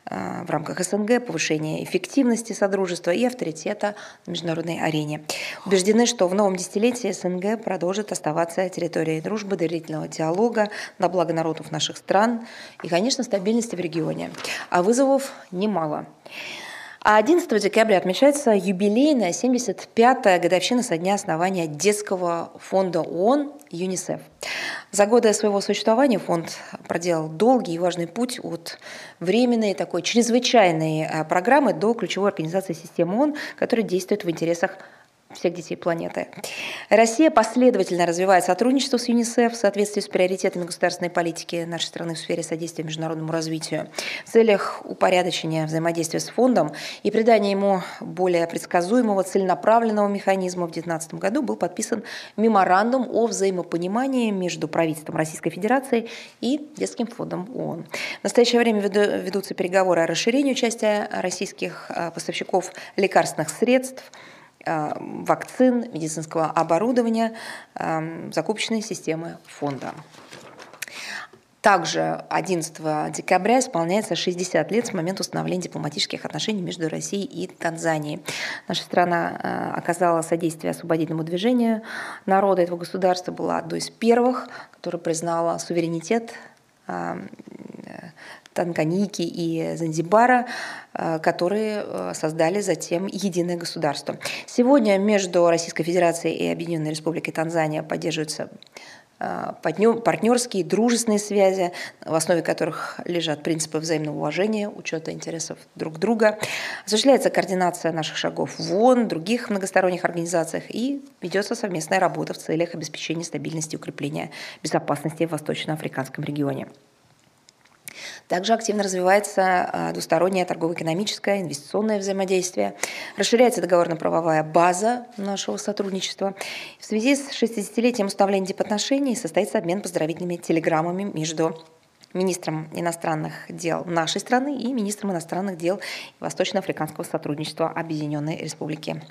в рамках СНГ, повышения эффективности Содружества и авторитета на международной арене. Убеждены, что в новом десятилетии СНГ продолжит оставаться территорией дружбы, доверительного диалога на благо народов наших стран и, конечно, стабильности в регионе. А вызовов немало. А 11 декабря отмечается юбилейная 75-я годовщина со дня основания детского фонда ООН ЮНИСЕФ. За годы своего существования фонд проделал долгий и важный путь от временной такой чрезвычайной а, программы до ключевой организации системы ООН, которая действует в интересах всех детей планеты. Россия последовательно развивает сотрудничество с ЮНИСЕФ в соответствии с приоритетами государственной политики нашей страны в сфере содействия международному развитию. В целях упорядочения взаимодействия с фондом и придания ему более предсказуемого, целенаправленного механизма в 2019 году был подписан меморандум о взаимопонимании между правительством Российской Федерации и Детским фондом ООН. В настоящее время ведутся переговоры о расширении участия российских а, поставщиков лекарственных средств – вакцин, медицинского оборудования, э, закупочной системы фонда. Также 11 декабря исполняется 60 лет с момента установления дипломатических отношений между Россией и Танзанией. Наша страна э, оказала содействие освободительному движению народа этого государства, была одной из первых, которая признала суверенитет Танганьики и Занзибара, э, которые э, создали затем единое государство. Сегодня между Российской Федерацией и Объединенной Республикой Танзания поддерживаются партнерские, дружественные связи, в основе которых лежат принципы взаимного уважения, учета интересов друг друга. Осуществляется координация наших шагов в ООН, других многосторонних организациях и ведется совместная работа в целях обеспечения стабильности и укрепления безопасности в Восточноафриканском регионе. Также активно развивается а, двустороннее торгово-экономическое, инвестиционное взаимодействие. Расширяется договорно-правовая база нашего сотрудничества. В связи с 60-летием установления дипотношений состоится обмен поздравительными телеграммами между министром иностранных дел нашей страны и министром иностранных дел Восточноафриканского сотрудничества Объединенной Республики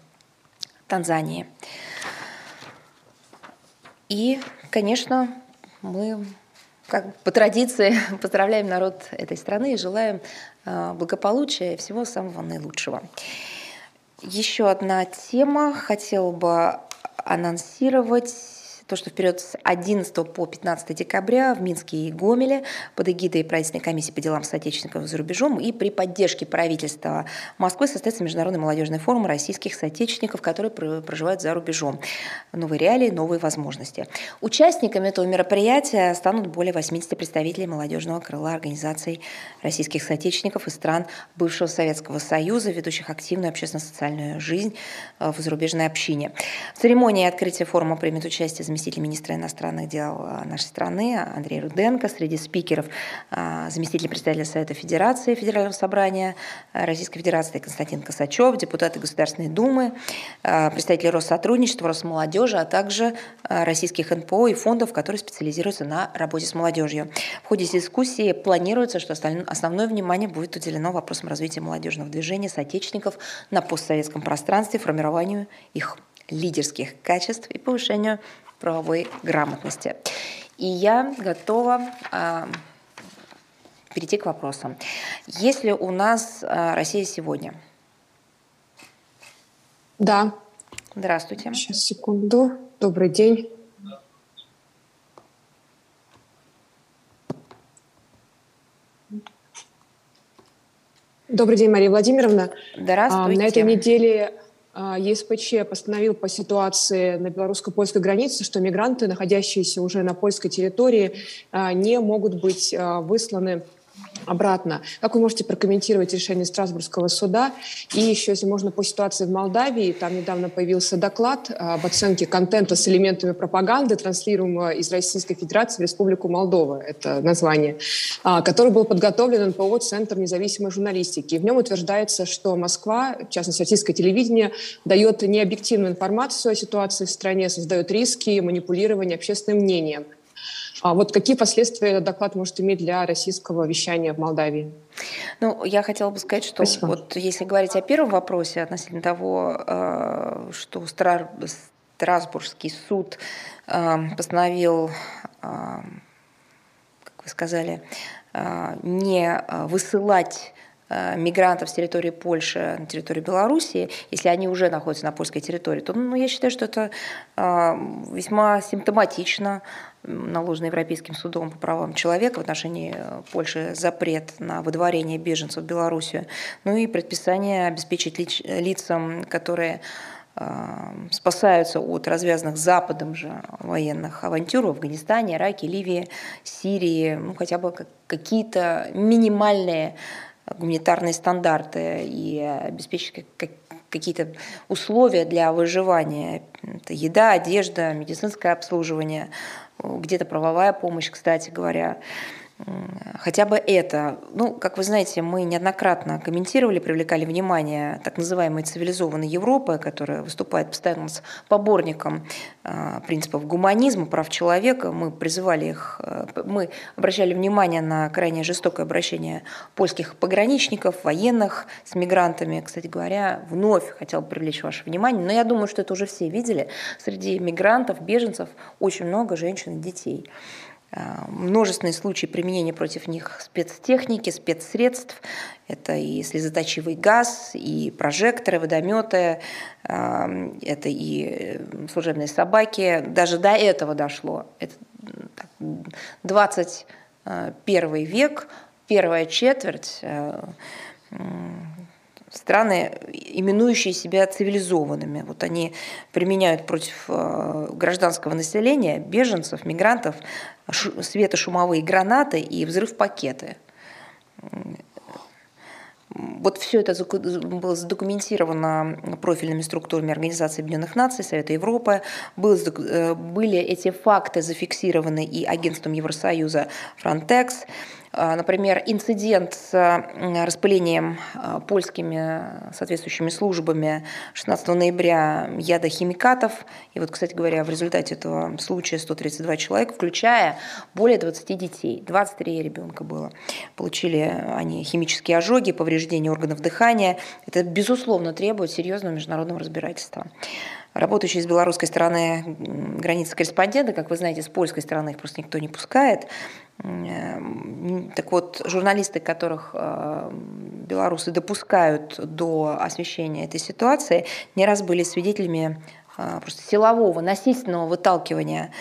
Танзании. И, конечно, мы как по традиции поздравляем народ этой страны и желаем э, благополучия и всего самого наилучшего. Еще одна тема хотела бы анонсировать то, что вперед с 11 по 15 декабря в Минске и Гомеле под эгидой правительственной комиссии по делам соотечественников за рубежом и при поддержке правительства Москвы состоится Международный молодежный форум российских соотечественников, которые проживают за рубежом. Новые реалии, новые возможности. Участниками этого мероприятия станут более 80 представителей молодежного крыла организаций российских соотечественников из стран бывшего Советского Союза, ведущих активную общественно-социальную жизнь в зарубежной общине. В церемонии открытия форума примет участие заместитель заместитель министра иностранных дел а, нашей страны Андрей Руденко, среди спикеров а, заместитель председателя Совета Федерации Федерального собрания а, Российской Федерации Константин Косачев, депутаты Государственной Думы, представители Россотрудничества, Росмолодежи, а также российских НПО и фондов, которые специализируются на работе с молодежью. В ходе дискуссии планируется, что основное внимание будет уделено вопросам развития молодежного движения соотечественников на постсоветском пространстве, формированию их лидерских качеств и повышению правовой грамотности. И я готова э, перейти к вопросам. Есть ли у нас э, Россия сегодня? Да. Здравствуйте. Сейчас, секунду. Добрый день. Добрый день, Мария Владимировна. Здравствуйте. На этой неделе а, ЕСПЧ постановил по ситуации на белорусско-польской границе, что мигранты, находящиеся уже на польской территории, а, не могут быть а, высланы обратно. Как вы можете прокомментировать решение Страсбургского суда? И еще, если можно, по ситуации в Молдавии. Там недавно появился доклад об оценке контента с элементами пропаганды, транслируемого из Российской Федерации в Республику Молдова, это название, а, который был подготовлен НПО «Центр независимой журналистики». И в нем утверждается, что Москва, в частности, российское телевидение, дает необъективную информацию о ситуации в стране, создает риски манипулирования общественным мнением – а вот какие последствия этот доклад может иметь для российского вещания в Молдавии? Ну, я хотела бы сказать, что Спасибо. вот если говорить о первом вопросе относительно того, э, что Страсбургский суд э, постановил, э, как вы сказали, не высылать мигрантов с территории Польши на территорию Белоруссии, если они уже находятся на польской территории, то ну, я считаю, что это весьма симптоматично наложен Европейским судом по правам человека в отношении э, Польши запрет на выдворение беженцев в Белоруссию, ну и предписание обеспечить лиц, лицам, которые э, спасаются от развязанных Западом же военных авантюр в Афганистане, Ираке, Ливии, Сирии, ну, хотя бы какие-то минимальные гуманитарные стандарты и обеспечить какие-то условия для выживания. Это еда, одежда, медицинское обслуживание, где-то правовая помощь, кстати говоря хотя бы это. Ну, как вы знаете, мы неоднократно комментировали, привлекали внимание так называемой цивилизованной Европы, которая выступает постоянно с поборником а, принципов гуманизма, прав человека. Мы призывали их, а, мы обращали внимание на крайне жестокое обращение польских пограничников, военных с мигрантами. Кстати говоря, вновь хотел привлечь ваше внимание, но я думаю, что это уже все видели. Среди мигрантов, беженцев очень много женщин и детей. Э, множественные случаи применения против них спецтехники, спецсредств. Это и слезоточивый газ, и прожекторы, водометы, э, это и э, служебные собаки. Даже до этого дошло. Это 21 век, первая четверть страны, именующие себя цивилизованными. Вот они применяют против э, гражданского населения, беженцев, мигрантов, светошумовые гранаты и взрыв-пакеты. Вот все это было задокументировано профильными структурами Организации Объединенных Наций, Совета Европы. Э, были эти факты зафиксированы и агентством Евросоюза Frontex. А, например, инцидент с распылением а, польскими соответствующими службами 16 ноября яда химикатов. И вот, кстати говоря, в результате этого случая 132 человека, включая более 20 детей, 23 ребенка было, получили они химические ожоги, повреждения органов дыхания. Это, безусловно, требует серьезного международного разбирательства. Работающие с белорусской стороны границы корреспонденты, как вы знаете, с польской стороны их просто никто не пускает. Так вот, журналисты, которых э, белорусы допускают до освещения этой ситуации, не раз были свидетелями э, просто силового, насильственного выталкивания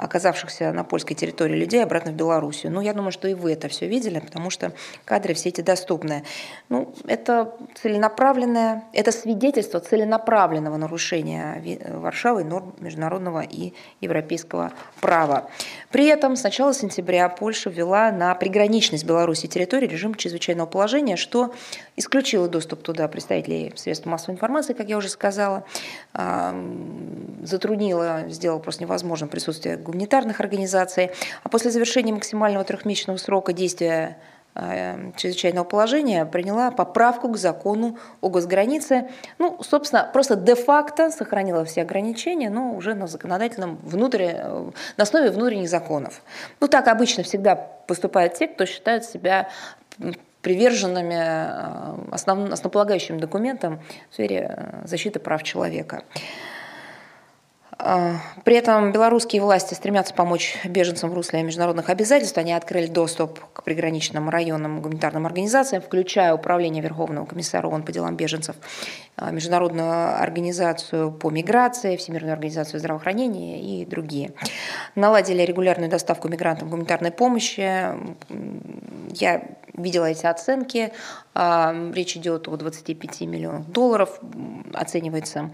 оказавшихся на польской территории людей обратно в Белоруссию. Ну, я думаю, что и вы это все видели, потому что кадры все эти доступны. Ну, это целенаправленное, это свидетельство целенаправленного нарушения Варшавы норм международного и европейского права. При этом с начала сентября Польша ввела на приграничной с Беларусью территории режим чрезвычайного положения, что исключило доступ туда представителей средств массовой информации, как я уже сказала, затруднило, сделало просто невозможным присутствие гуманитарных организаций. А после завершения максимального трехмесячного срока действия чрезвычайного положения приняла поправку к закону о госгранице. Ну, собственно, просто де-факто сохранила все ограничения, но уже на законодательном внутри, э, на основе внутренних законов. Ну, так обычно всегда поступают те, кто считает себя приверженными э, основ, основополагающим документам в сфере защиты прав человека. А, при этом белорусские власти стремятся помочь беженцам в русле международных обязательств. Они открыли доступ к приграничным районным гуманитарным организациям, включая Управление Верховного комиссара ООН по делам беженцев, а, Международную организацию по миграции, Всемирную организацию здравоохранения и другие. Наладили регулярную доставку мигрантам гуманитарной помощи. Я видела эти оценки. Речь идет о 25 миллионах долларов. Оценивается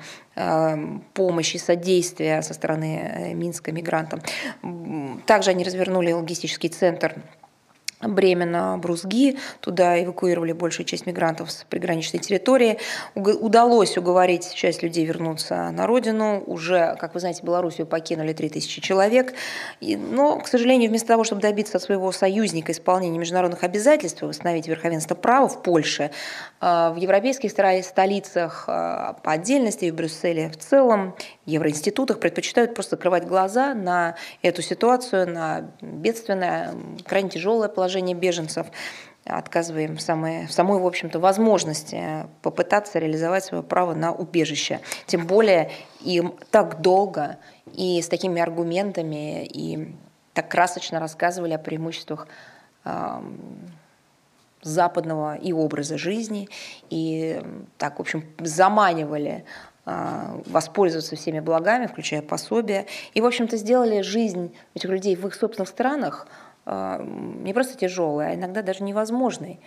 помощь и содействие со стороны э, Минска мигрантам. Также они развернули логистический центр Бремена, Брузги. Туда эвакуировали большую часть мигрантов с приграничной территории. Удалось уговорить часть людей вернуться на родину. Уже, как вы знаете, Белоруссию покинули 3000 человек. Но, к сожалению, вместо того, чтобы добиться от своего союзника исполнения международных обязательств и восстановить верховенство права в Польше, э, в европейских столицах э, по отдельности, в Брюсселе в целом, в евроинститутах предпочитают просто закрывать глаза на эту ситуацию, на бедственное, крайне тяжелое положение положение беженцев, отказываем самой, самой, в общем-то, возможности попытаться реализовать свое право на убежище. Тем более им так долго и с такими аргументами, и так красочно рассказывали о преимуществах западного и образа жизни, и так, в общем, заманивали воспользоваться всеми благами, включая пособия, и, в общем-то, сделали жизнь этих людей в их собственных странах а, не просто тяжелый, а иногда даже невозможный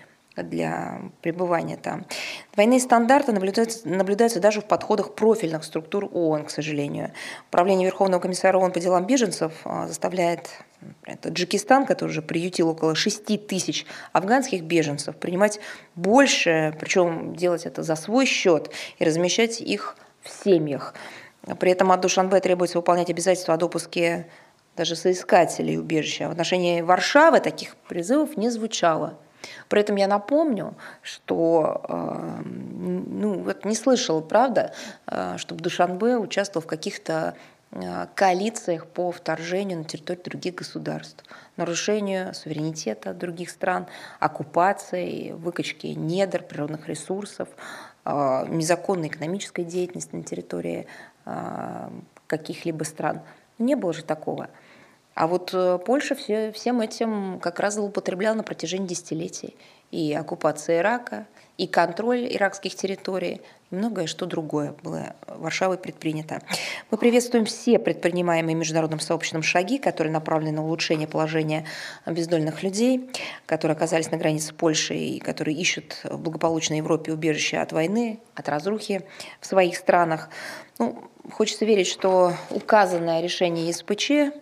для пребывания там. Двойные стандарты наблюдаются, наблюдаются даже в подходах профильных структур ООН, к сожалению. Управление Верховного комиссара ООН по делам беженцев а, заставляет Таджикистан, который уже приютил около 6 тысяч афганских беженцев, принимать больше, причем делать это за свой счет и размещать их в семьях. При этом от Душанбе требуется выполнять обязательства о допуске даже соискателей убежища. В отношении Варшавы таких призывов не звучало. При этом я напомню, что э, ну, вот не слышала, правда, э, чтобы Душанбе участвовал в каких-то э, коалициях по вторжению на территорию других государств, нарушению суверенитета других стран, оккупации, выкачки недр, природных ресурсов, незаконной экономической деятельности на территории каких-либо стран. Не было же такого. А вот э, Польша все, всем этим как раз злоупотребляла на протяжении десятилетий. И оккупация Ирака, и контроль иракских территорий, и многое что другое было Варшавой предпринято. Мы приветствуем все предпринимаемые международным сообществом шаги, которые направлены на улучшение положения бездольных людей, которые оказались на границе Польши и которые ищут в благополучной Европе убежище от войны, от разрухи в своих странах. Ну, Хочется верить, что указанное решение ЕСПЧ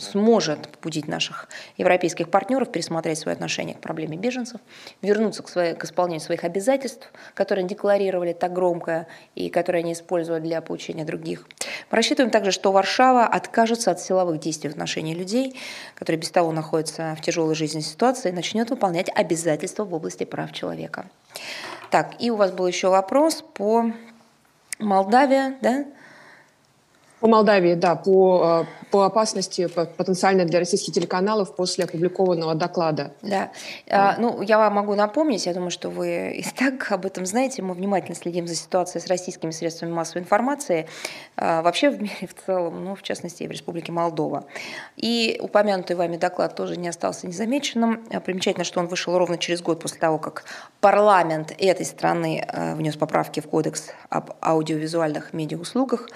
сможет побудить наших европейских партнеров пересмотреть свои отношения к проблеме беженцев, вернуться к, своей, к исполнению своих обязательств, которые они декларировали так громко и которые они используют для получения других. Мы рассчитываем также, что Варшава откажется от силовых действий в отношении людей, которые без того находятся в тяжелой жизненной ситуации, и начнет выполнять обязательства в области прав человека. Так, и у вас был еще вопрос по Молдавии, да? По Молдавии, да, по, э, по опасности потенциально для российских телеканалов после опубликованного доклада. Да, а, ну я вам могу напомнить, я думаю, что вы и так об этом знаете, мы внимательно следим за ситуацией с российскими средствами массовой информации, а, вообще в мире в целом, ну в частности и в Республике Молдова. И упомянутый вами доклад тоже не остался незамеченным. А, примечательно, что он вышел ровно через год после того, как парламент этой страны внес поправки в Кодекс об аудиовизуальных медиауслугах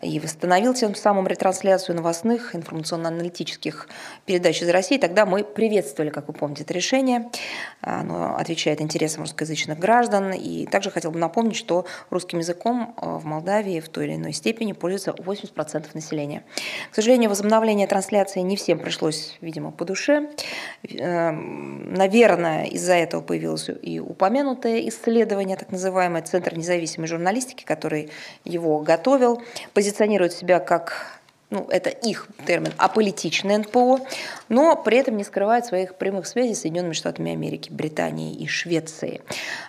и восстановил тем самым ретрансляцию новостных информационно-аналитических передач из России. Тогда мы приветствовали, как вы помните, это решение. Оно отвечает интересам русскоязычных граждан. И также хотел бы напомнить, что русским языком э, в Молдавии в той или иной степени пользуется 80% населения. К сожалению, возобновление трансляции не всем пришлось, видимо, по душе. Эм, наверное, из-за этого появилось и упомянутое исследование, так называемое Центр независимой журналистики, который его готовил позиционируют себя как ну, это их термин, аполитичное НПО, но при этом не скрывает своих прямых связей с Соединенными Штатами Америки, Британией и Швецией.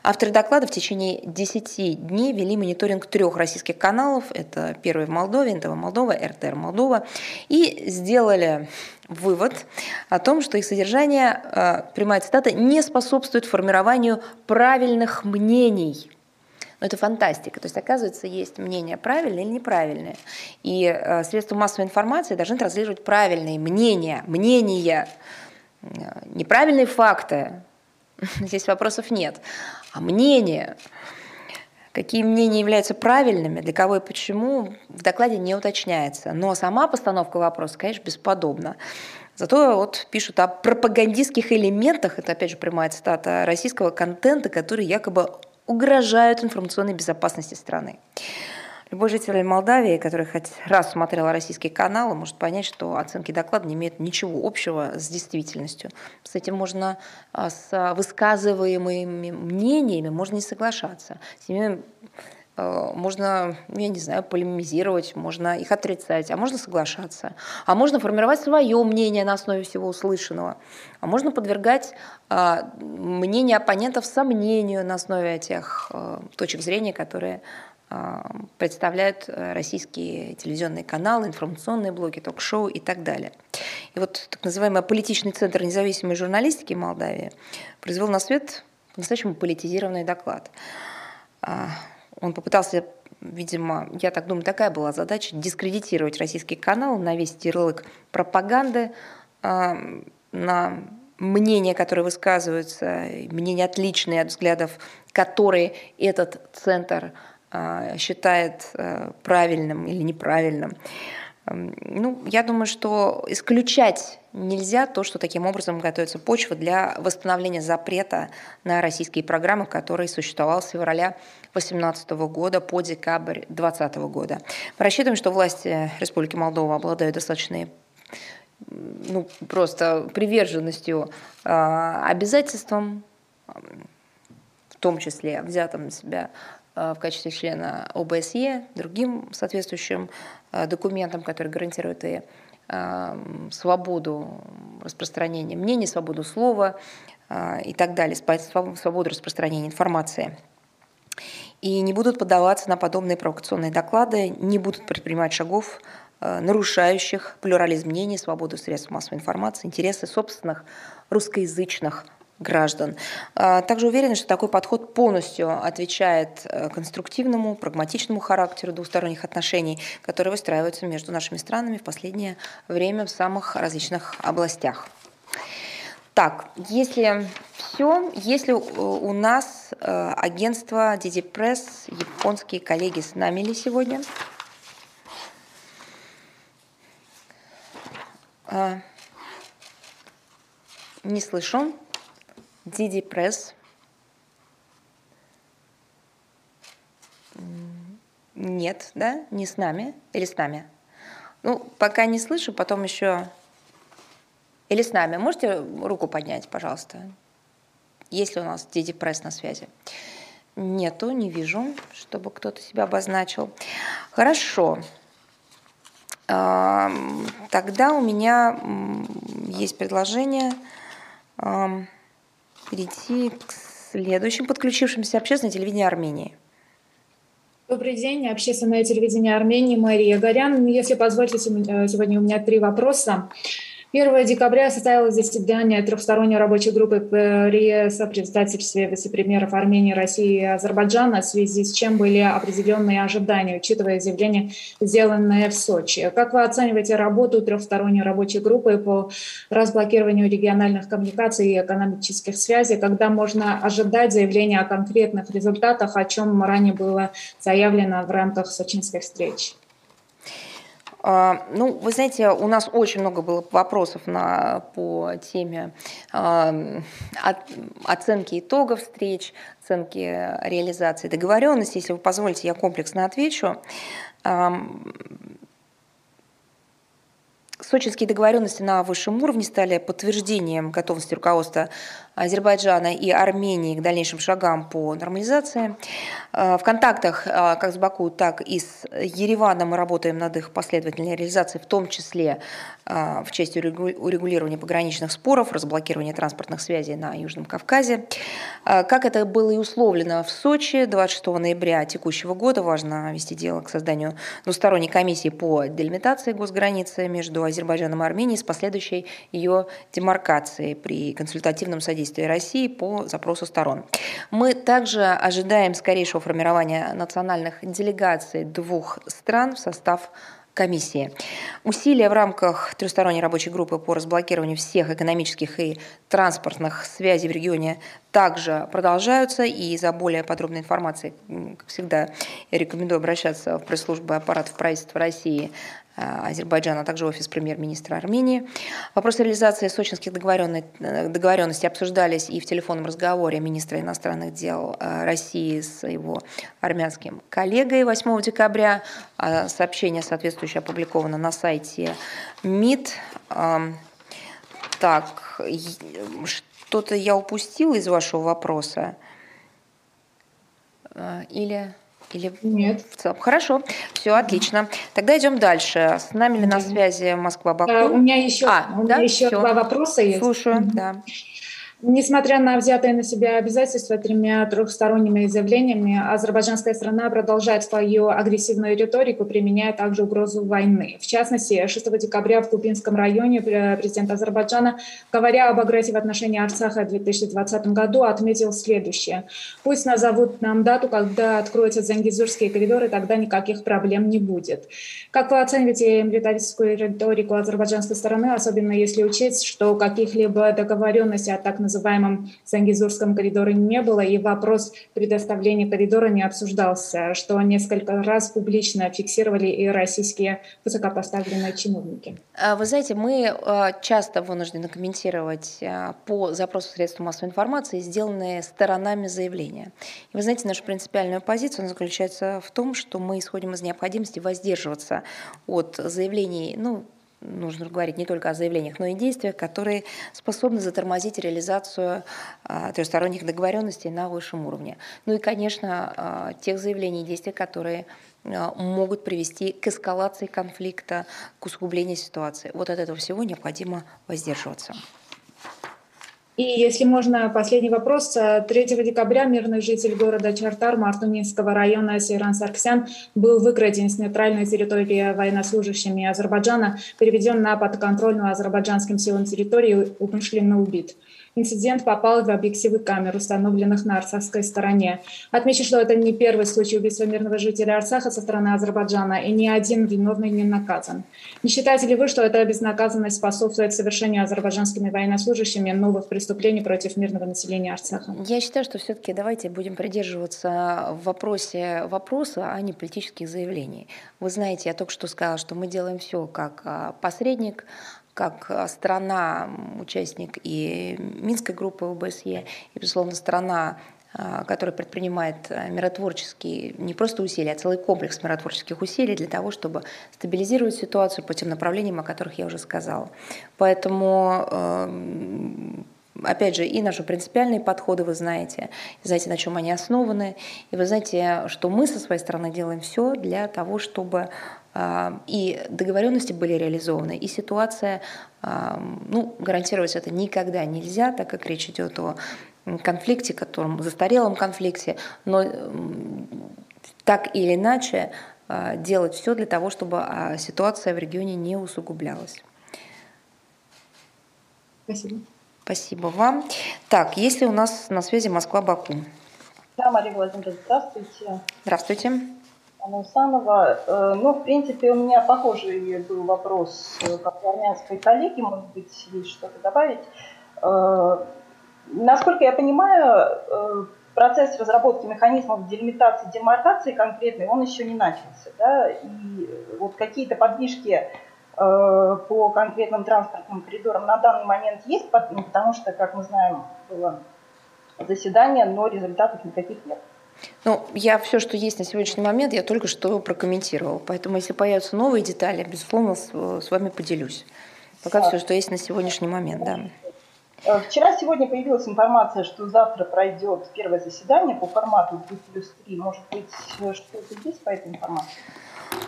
Авторы доклада в течение 10 дней вели мониторинг трех российских каналов. Это первый в Молдове, НТВ Молдова, РТР Молдова. И сделали вывод о том, что их содержание, э, прямая цитата, не способствует формированию правильных мнений – но это фантастика. То есть, оказывается, есть мнение правильное или неправильное. И э, средства массовой информации должны транслировать правильные мнения, мнения, э, неправильные факты. Здесь вопросов нет. А мнение, какие мнения являются правильными, для кого и почему, в докладе не уточняется. Но сама постановка вопроса, конечно, бесподобна. Зато вот пишут о пропагандистских элементах, это опять же прямая цитата, российского контента, который якобы угрожают информационной безопасности страны. Любой житель Молдавии, который хоть раз смотрел российские каналы, может понять, что оценки доклада не имеют ничего общего с действительностью. С этим можно, а, с высказываемыми мнениями можно не соглашаться. С ними можно, я не знаю, полемизировать, можно их отрицать, а можно соглашаться, а можно формировать свое мнение на основе всего услышанного, а можно подвергать э, мнение оппонентов сомнению на основе тех э, точек зрения, которые представляют российские телевизионные каналы, информационные блоги, ток-шоу и так далее. И вот так называемый политичный центр независимой журналистики Молдавии произвел на свет по-настоящему политизированный доклад а, он попытался, видимо, я так думаю, такая была задача, дискредитировать российский канал, навесить ярлык пропаганды э, на мнения, которые высказываются, мнения отличные от взглядов, которые этот центр э, считает э, правильным или неправильным. Ну, я думаю, что исключать нельзя то, что таким образом готовится почва для восстановления запрета на российские программы, который существовал с февраля 2018 года по декабрь 2020 года. Мы рассчитываем, что власти Республики Молдова обладают достаточной ну, просто приверженностью э, обязательствам, в том числе взятым на себя в качестве члена ОБСЕ, другим соответствующим документам, которые гарантируют и свободу распространения мнений, свободу слова и так далее, свободу распространения информации. И не будут поддаваться на подобные провокационные доклады, не будут предпринимать шагов, нарушающих плюрализм мнений, свободу средств массовой информации, интересы собственных русскоязычных граждан. Также уверены, что такой подход полностью отвечает конструктивному, прагматичному характеру двусторонних отношений, которые выстраиваются между нашими странами в последнее время в самых различных областях. Так, если все, если у нас агентство DD Press, японские коллеги с нами ли сегодня? Не слышу. Диди Пресс. Нет, да? Не с нами? Или с нами? Ну, пока не слышу, потом еще... Или с нами. Можете руку поднять, пожалуйста? Есть ли у нас Диди Пресс на связи? Нету, не вижу, чтобы кто-то себя обозначил. Хорошо. Тогда у меня есть предложение перейти к следующим подключившимся общественное телевидение Армении. Добрый день, общественное телевидение Армении, Мария Горян. Если позволите, сегодня у меня три вопроса. 1 декабря состоялось заседание трехсторонней рабочей группы при сопредседательстве вице-премьеров Армении, России и Азербайджана, в связи с чем были определенные ожидания, учитывая заявления, сделанные в Сочи. Как вы оцениваете работу трехсторонней рабочей группы по разблокированию региональных коммуникаций и экономических связей, когда можно ожидать заявления о конкретных результатах, о чем ранее было заявлено в рамках сочинских встреч? А, ну, вы знаете, у нас очень много было вопросов на, по теме э, оценки итогов встреч, оценки реализации договоренности. Если вы позволите, я комплексно отвечу. Сочинские договоренности на высшем уровне стали подтверждением готовности руководства Азербайджана и Армении к дальнейшим шагам по нормализации. Э, в контактах э, как с Баку, так и с Ереваном мы работаем над их последовательной реализацией, в том числе э, в части урегулирования пограничных споров, разблокирования транспортных связей на Южном Кавказе. Как это было и условлено в Сочи 26 ноября текущего года, важно вести дело к созданию двусторонней комиссии по делимитации госграницы между Азербайджаном и Арменией с последующей ее демаркацией при консультативном содействии действия России по запросу сторон. Мы также ожидаем скорейшего формирования национальных делегаций двух стран в состав комиссии. Усилия в рамках трехсторонней рабочей группы по разблокированию всех экономических и транспортных связей в регионе также продолжаются. И за более подробной информацией, как всегда, я рекомендую обращаться в пресс-службу аппаратов правительства России Азербайджана, а также офис премьер-министра Армении. Вопросы реализации сочинских договоренностей обсуждались и в телефонном разговоре министра иностранных дел э, России с его армянским коллегой 8 декабря. А сообщение соответствующее опубликовано на сайте МИД. Эм, так, что-то я упустила из вашего вопроса? Э, или... Или Нет. Хорошо, все отлично. Тогда идем дальше. С нами ли на связи Москва-Баку? У меня еще, а, у меня да? еще два вопроса есть. Слушаю, да. Несмотря на взятые на себя обязательства тремя трехсторонними заявлениями, азербайджанская страна продолжает свою агрессивную риторику, применяя также угрозу войны. В частности, 6 декабря в Кубинском районе президент Азербайджана, говоря об агрессии в отношении Арцаха в 2020 году, отметил следующее. «Пусть назовут нам дату, когда откроются зангизурские коридоры, тогда никаких проблем не будет». Как вы оцениваете милитаристскую риторику азербайджанской стороны, особенно если учесть, что каких-либо договоренностей о так называемых называемом Сангизурском коридоре не было, и вопрос предоставления коридора не обсуждался, что несколько раз публично фиксировали и российские высокопоставленные чиновники. А, вы знаете, мы а, часто вынуждены комментировать а, по запросу средств массовой информации сделанные сторонами заявления. И вы знаете, нашу принципиальную позицию заключается в том, что мы исходим из необходимости воздерживаться от заявлений, ну, нужно говорить не только о заявлениях, но и действиях, которые способны затормозить реализацию а, трехсторонних договоренностей на высшем уровне. Ну и, конечно, а, тех заявлений и действий, которые а, могут привести к эскалации конфликта, к усугублению ситуации. Вот от этого всего необходимо воздерживаться. И если можно, последний вопрос. 3 декабря мирный житель города Чартар Мартунинского района Сейран Сарксян был выкраден с нейтральной территории военнослужащими Азербайджана, переведен на подконтрольную азербайджанским силам территорию, умышленно убит. Инцидент попал в объективы камер, установленных на арцахской стороне. Отмечу, что это не первый случай убийства мирного жителя Арцаха со стороны Азербайджана, и ни один виновный не наказан. Не считаете ли вы, что эта безнаказанность способствует совершению азербайджанскими военнослужащими новых преступлений против мирного населения Арцаха? Я считаю, что все-таки давайте будем придерживаться в вопросе вопроса, а не политических заявлений. Вы знаете, я только что сказала, что мы делаем все как а, посредник, как а, страна, участник и Минской группы ОБСЕ, и, безусловно, страна, а, которая предпринимает а, миротворческие, не просто усилия, а целый комплекс миротворческих усилий для того, чтобы стабилизировать ситуацию по тем направлениям, о которых я уже сказала. Поэтому опять же, и наши принципиальные подходы, вы знаете, знаете, на чем они основаны, и вы знаете, что мы со своей стороны делаем все для того, чтобы а, и договоренности были реализованы, и ситуация, а, ну, гарантировать это никогда нельзя, так как речь идет о конфликте, котором, застарелом конфликте, но так или иначе а, делать все для того, чтобы ситуация в регионе не усугублялась. Спасибо. Спасибо вам. Так, если у нас на связи Москва-Баку. Да, Мария Владимировна, здравствуйте. Здравствуйте. Анна Усанова. Э, ну, в принципе, у меня похожий был вопрос, э, как у армянской коллеги, может быть, есть что-то добавить. Э, насколько я понимаю, процесс разработки механизмов делимитации, демаркации конкретной, он еще не начался. Да? И вот какие-то подвижки по конкретным транспортным коридорам на данный момент есть, ну, потому что, как мы знаем, было заседание, но результатов никаких нет. Ну, я все, что есть на сегодняшний момент, я только что прокомментировала. Поэтому, если появятся новые детали, безусловно, с, вами поделюсь. Пока да. все, что есть на сегодняшний момент, да. Э, вчера, сегодня появилась информация, что завтра пройдет первое заседание по формату 3 плюс 3. Может быть, что-то есть по этой информации?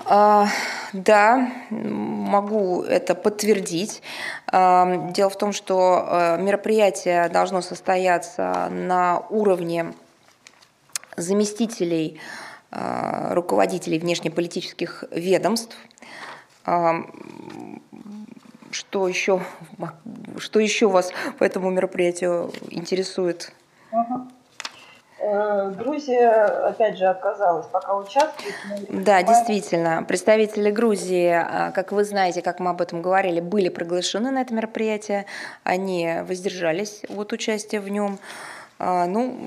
А, да, могу это подтвердить. А, дело в том, что э, мероприятие должно состояться на уровне заместителей а, руководителей внешнеполитических ведомств. А, что еще, что еще вас по этому мероприятию интересует? Э, Грузия, опять же, отказалась пока участвовать. Да, действительно. Представители Грузии, а, как вы знаете, как мы об этом говорили, были приглашены на это мероприятие. Они воздержались от участия в нем. Ну,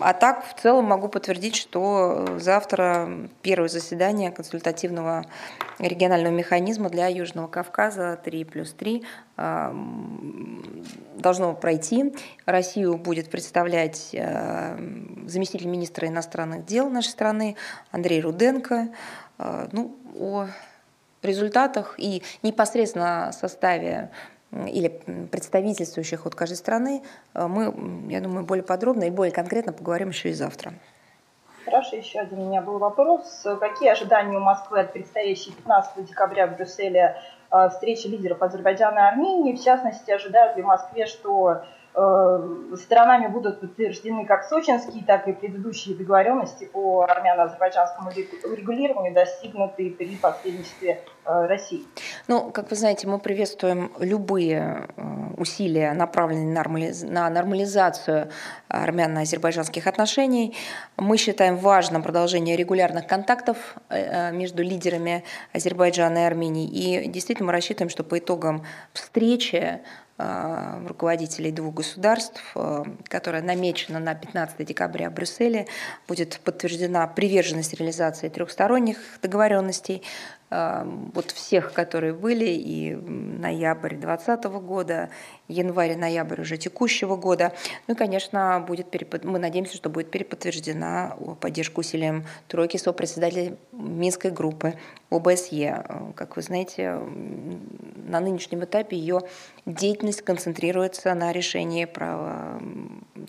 а так, в целом могу подтвердить, что завтра первое заседание консультативного регионального механизма для Южного Кавказа 3 плюс 3 а, должно пройти. Россию будет представлять а, заместитель министра иностранных дел нашей страны Андрей Руденко. А, ну, о результатах и непосредственно составе или представительствующих от каждой страны, э, мы, я думаю, более подробно и более конкретно поговорим еще и завтра. Хорошо, еще один у меня был вопрос. Какие ожидания у Москвы от предстоящей 15 декабря в Брюсселе э, встречи лидеров Азербайджана и Армении? В частности, ожидают ли в Москве, что сторонами будут подтверждены как сочинские, так и предыдущие договоренности по армяно-азербайджанскому урегулированию, достигнутые при посредничестве э, России. Ну, как вы знаете, мы приветствуем любые э, усилия, направленные на нормализацию армяно-азербайджанских отношений. Мы считаем важным продолжение регулярных контактов между лидерами Азербайджана и Армении. И действительно мы рассчитываем, что по итогам встречи Э, руководителей двух государств, э, которая намечена на 15 декабря в Брюсселе, будет подтверждена приверженность реализации трехсторонних договоренностей, вот всех, которые были, и ноябрь 2020 года, январь-ноябрь уже текущего года. Ну и, конечно, будет перепод... мы надеемся, что будет переподтверждена поддержка усилиям тройки сопредседателей Минской группы ОБСЕ. Как вы знаете, на нынешнем этапе ее деятельность концентрируется на решении прав...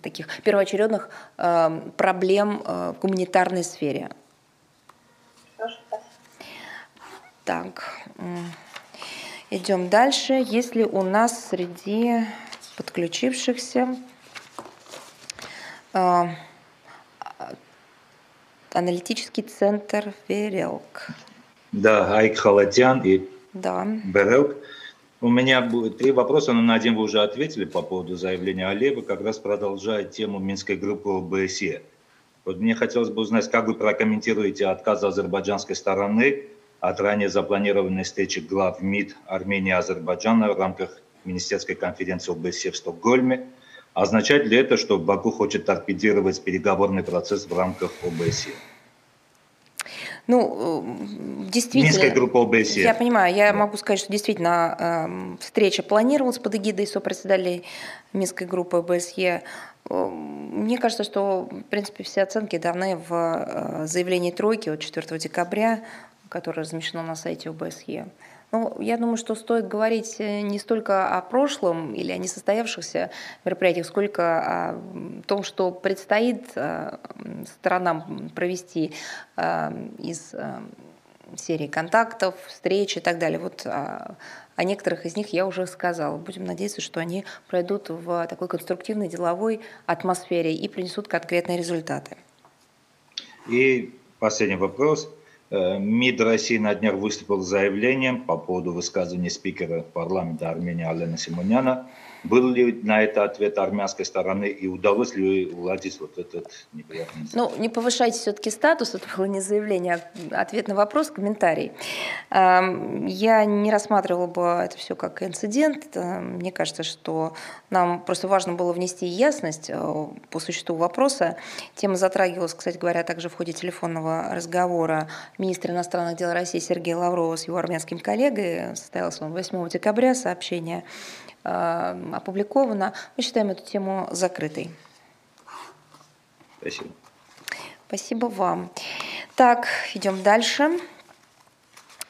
таких первоочередных эм, проблем э, в гуманитарной сфере. Хорошо, спасибо. Так, идем дальше. Если у нас среди подключившихся э, аналитический центр Верелк. Да, Айк Халадян и да. Берелк. У меня будет три вопроса, но на один вы уже ответили по поводу заявления Алиева, как раз продолжая тему Минской группы ОБСЕ. Вот мне хотелось бы узнать, как вы прокомментируете отказ азербайджанской стороны от ранее запланированной встречи глав МИД Армении и Азербайджана в рамках Министерской конференции ОБСЕ в Стокгольме. Означает ли это, что Баку хочет торпедировать переговорный процесс в рамках ОБСЕ? Ну, э, действительно... Минская группа ОБСЕ. Я понимаю, я могу сказать, что действительно э, встреча планировалась под эгидой сопредседателей Минской группы ОБСЕ. Э, мне кажется, что, в принципе, все оценки даны в заявлении тройки от 4 декабря, которое размещено на сайте ОБСЕ. Ну, я думаю, что стоит говорить э, не столько о прошлом или о несостоявшихся мероприятиях, сколько о том, что предстоит э, сторонам провести э, из серии контактов, встреч и так далее. Вот о, о некоторых из них я уже сказала. Будем надеяться, что они пройдут в такой конструктивной деловой атмосфере и принесут конкретные результаты. И последний вопрос – МИД России на днях выступил с заявлением по поводу высказывания спикера парламента Армении Алена Симоняна был ли на это ответ армянской стороны и удалось ли уладить вот этот неприятный Ну, не повышайте все-таки статус, это было не заявление, а ответ на вопрос, комментарий. Я не рассматривала бы это все как инцидент. Мне кажется, что нам просто важно было внести ясность э, по существу вопроса. Тема затрагивалась, кстати говоря, также в ходе телефонного разговора министра иностранных дел России Сергея Лаврова с его армянским коллегой. Состоялся он 8 декабря, сообщение Э, опубликовано. Мы считаем эту тему закрытой. Спасибо. Спасибо вам. Так, идем дальше.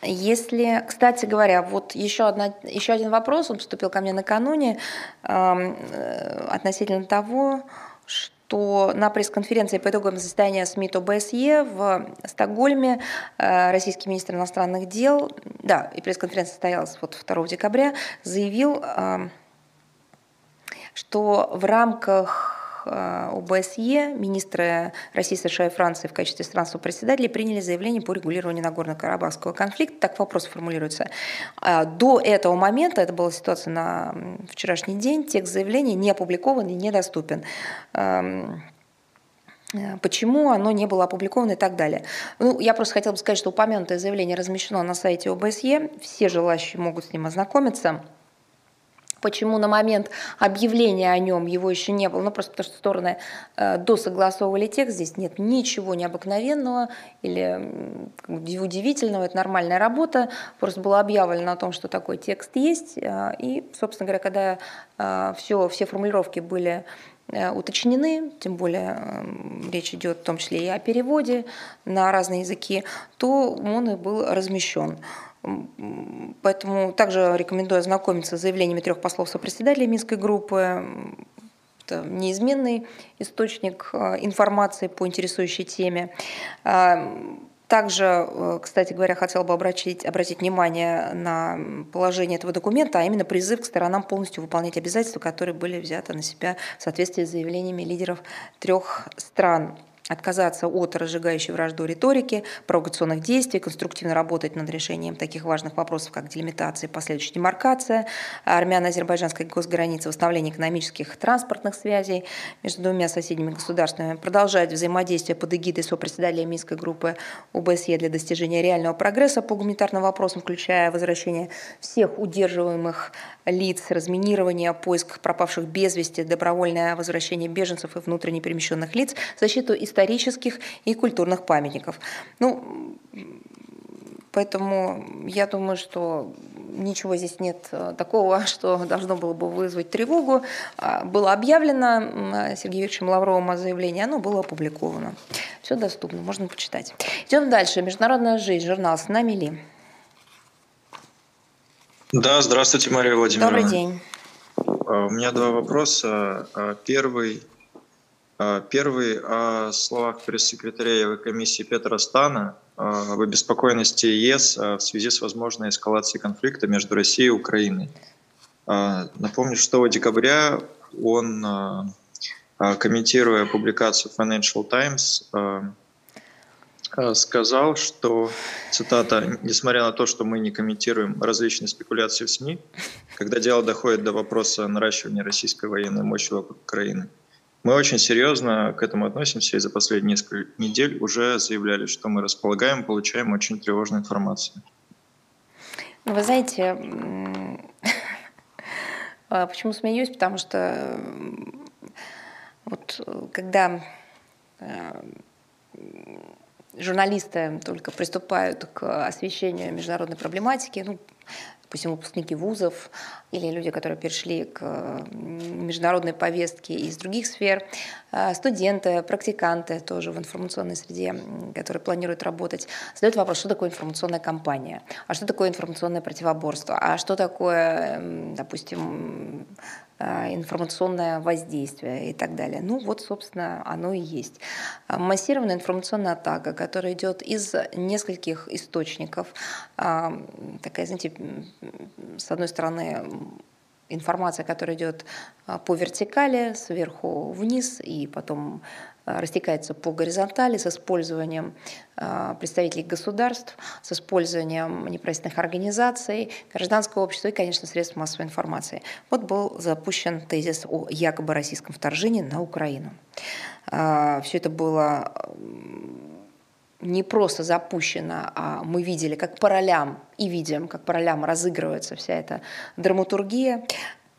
Если, кстати говоря, вот еще, одна, еще один вопрос, он поступил ко мне накануне эм, э, относительно того, что что на пресс-конференции по итогам заседания СМИТ ОБСЕ в Стокгольме э, российский министр иностранных дел, да, и пресс-конференция состоялась вот 2 декабря, заявил, э, что в рамках Э, ОБСЕ министры России, США и Франции в качестве стран-председателей приняли заявление по регулированию Нагорно-Карабахского конфликта. Так вопрос формулируется. А до этого момента, это была ситуация на вчерашний день, текст заявления не опубликован и недоступен эм, э, почему оно не было опубликовано и так далее. Ну, я просто хотела бы сказать, что упомянутое заявление размещено на сайте ОБСЕ, все желающие могут с ним ознакомиться почему на момент объявления о нем его еще не было, ну просто потому что стороны э, досогласовывали текст, здесь нет ничего необыкновенного или удивительного, это нормальная работа, просто было объявлено о том, что такой текст есть, э, и, собственно говоря, когда э, все, все формулировки были э, уточнены, тем более речь идет в том числе и о переводе на разные языки, то он и был размещен. Поэтому также рекомендую ознакомиться с заявлениями трех послов сопредседателей Минской группы. Это неизменный источник э, информации по интересующей теме. А, также, э, кстати говоря, хотела бы обратить, обратить внимание на положение этого документа, а именно призыв к сторонам полностью выполнять обязательства, которые были взяты на себя в соответствии с заявлениями лидеров трех стран отказаться от разжигающей вражду риторики, провокационных действий, конструктивно работать над решением таких важных вопросов, как делимитация и последующая демаркация армяно-азербайджанской госграницы, восстановление экономических и транспортных связей между двумя соседними государствами, продолжать взаимодействие под эгидой сопредседателя Минской группы ОБСЕ для достижения реального прогресса по гуманитарным вопросам, включая возвращение всех удерживаемых лиц, разминирование, поиск пропавших без вести, добровольное возвращение беженцев и внутренне перемещенных лиц, защиту исторических и культурных памятников. Ну, Поэтому я думаю, что ничего здесь нет э, такого, что должно было бы вызвать тревогу. А, было объявлено Сергеем Викторовичем Лавровым о заявлении, оно было опубликовано. Все доступно, можно почитать. Идем дальше. Международная жизнь, журнал «С нами ли?». Да, здравствуйте, Мария Владимировна. Добрый день. А, у меня два вопроса. А, первый, а, первый о словах пресс-секретаря Еврокомиссии Петра Стана об обеспокоенности ЕС в связи с возможной эскалацией конфликта между Россией и Украиной. Напомню, 6 декабря он, комментируя публикацию Financial Times, сказал, что, цитата, «несмотря на то, что мы не комментируем различные спекуляции в СМИ, когда дело доходит до вопроса наращивания российской военной мощи вокруг Украины, мы очень серьезно к этому относимся и за последние несколько недель уже заявляли, что мы располагаем, получаем очень тревожную информацию. Ну, вы знаете, а почему смеюсь? Потому что вот когда э, журналисты только приступают к освещению международной проблематики, ну, допустим, выпускники вузов или люди, которые перешли к международной повестке из других сфер, а, студенты, практиканты тоже в информационной среде, которые планируют работать, задают вопрос, что такое информационная кампания, а что такое информационное противоборство, а что такое, допустим, информационное воздействие и так далее. Ну вот, собственно, оно и есть. А, массированная информационная атака, которая идет из нескольких источников. А, такая, знаете, с одной стороны, информация, которая идет по вертикали, сверху вниз, и потом Э, растекается по горизонтали с использованием э, представителей государств, с использованием неправительственных организаций, гражданского общества и, конечно, средств массовой информации. Вот был запущен тезис о якобы российском вторжении на Украину. Э, Все это было не просто запущено, а мы видели, как по ролям, и видим, как по ролям разыгрывается вся эта драматургия.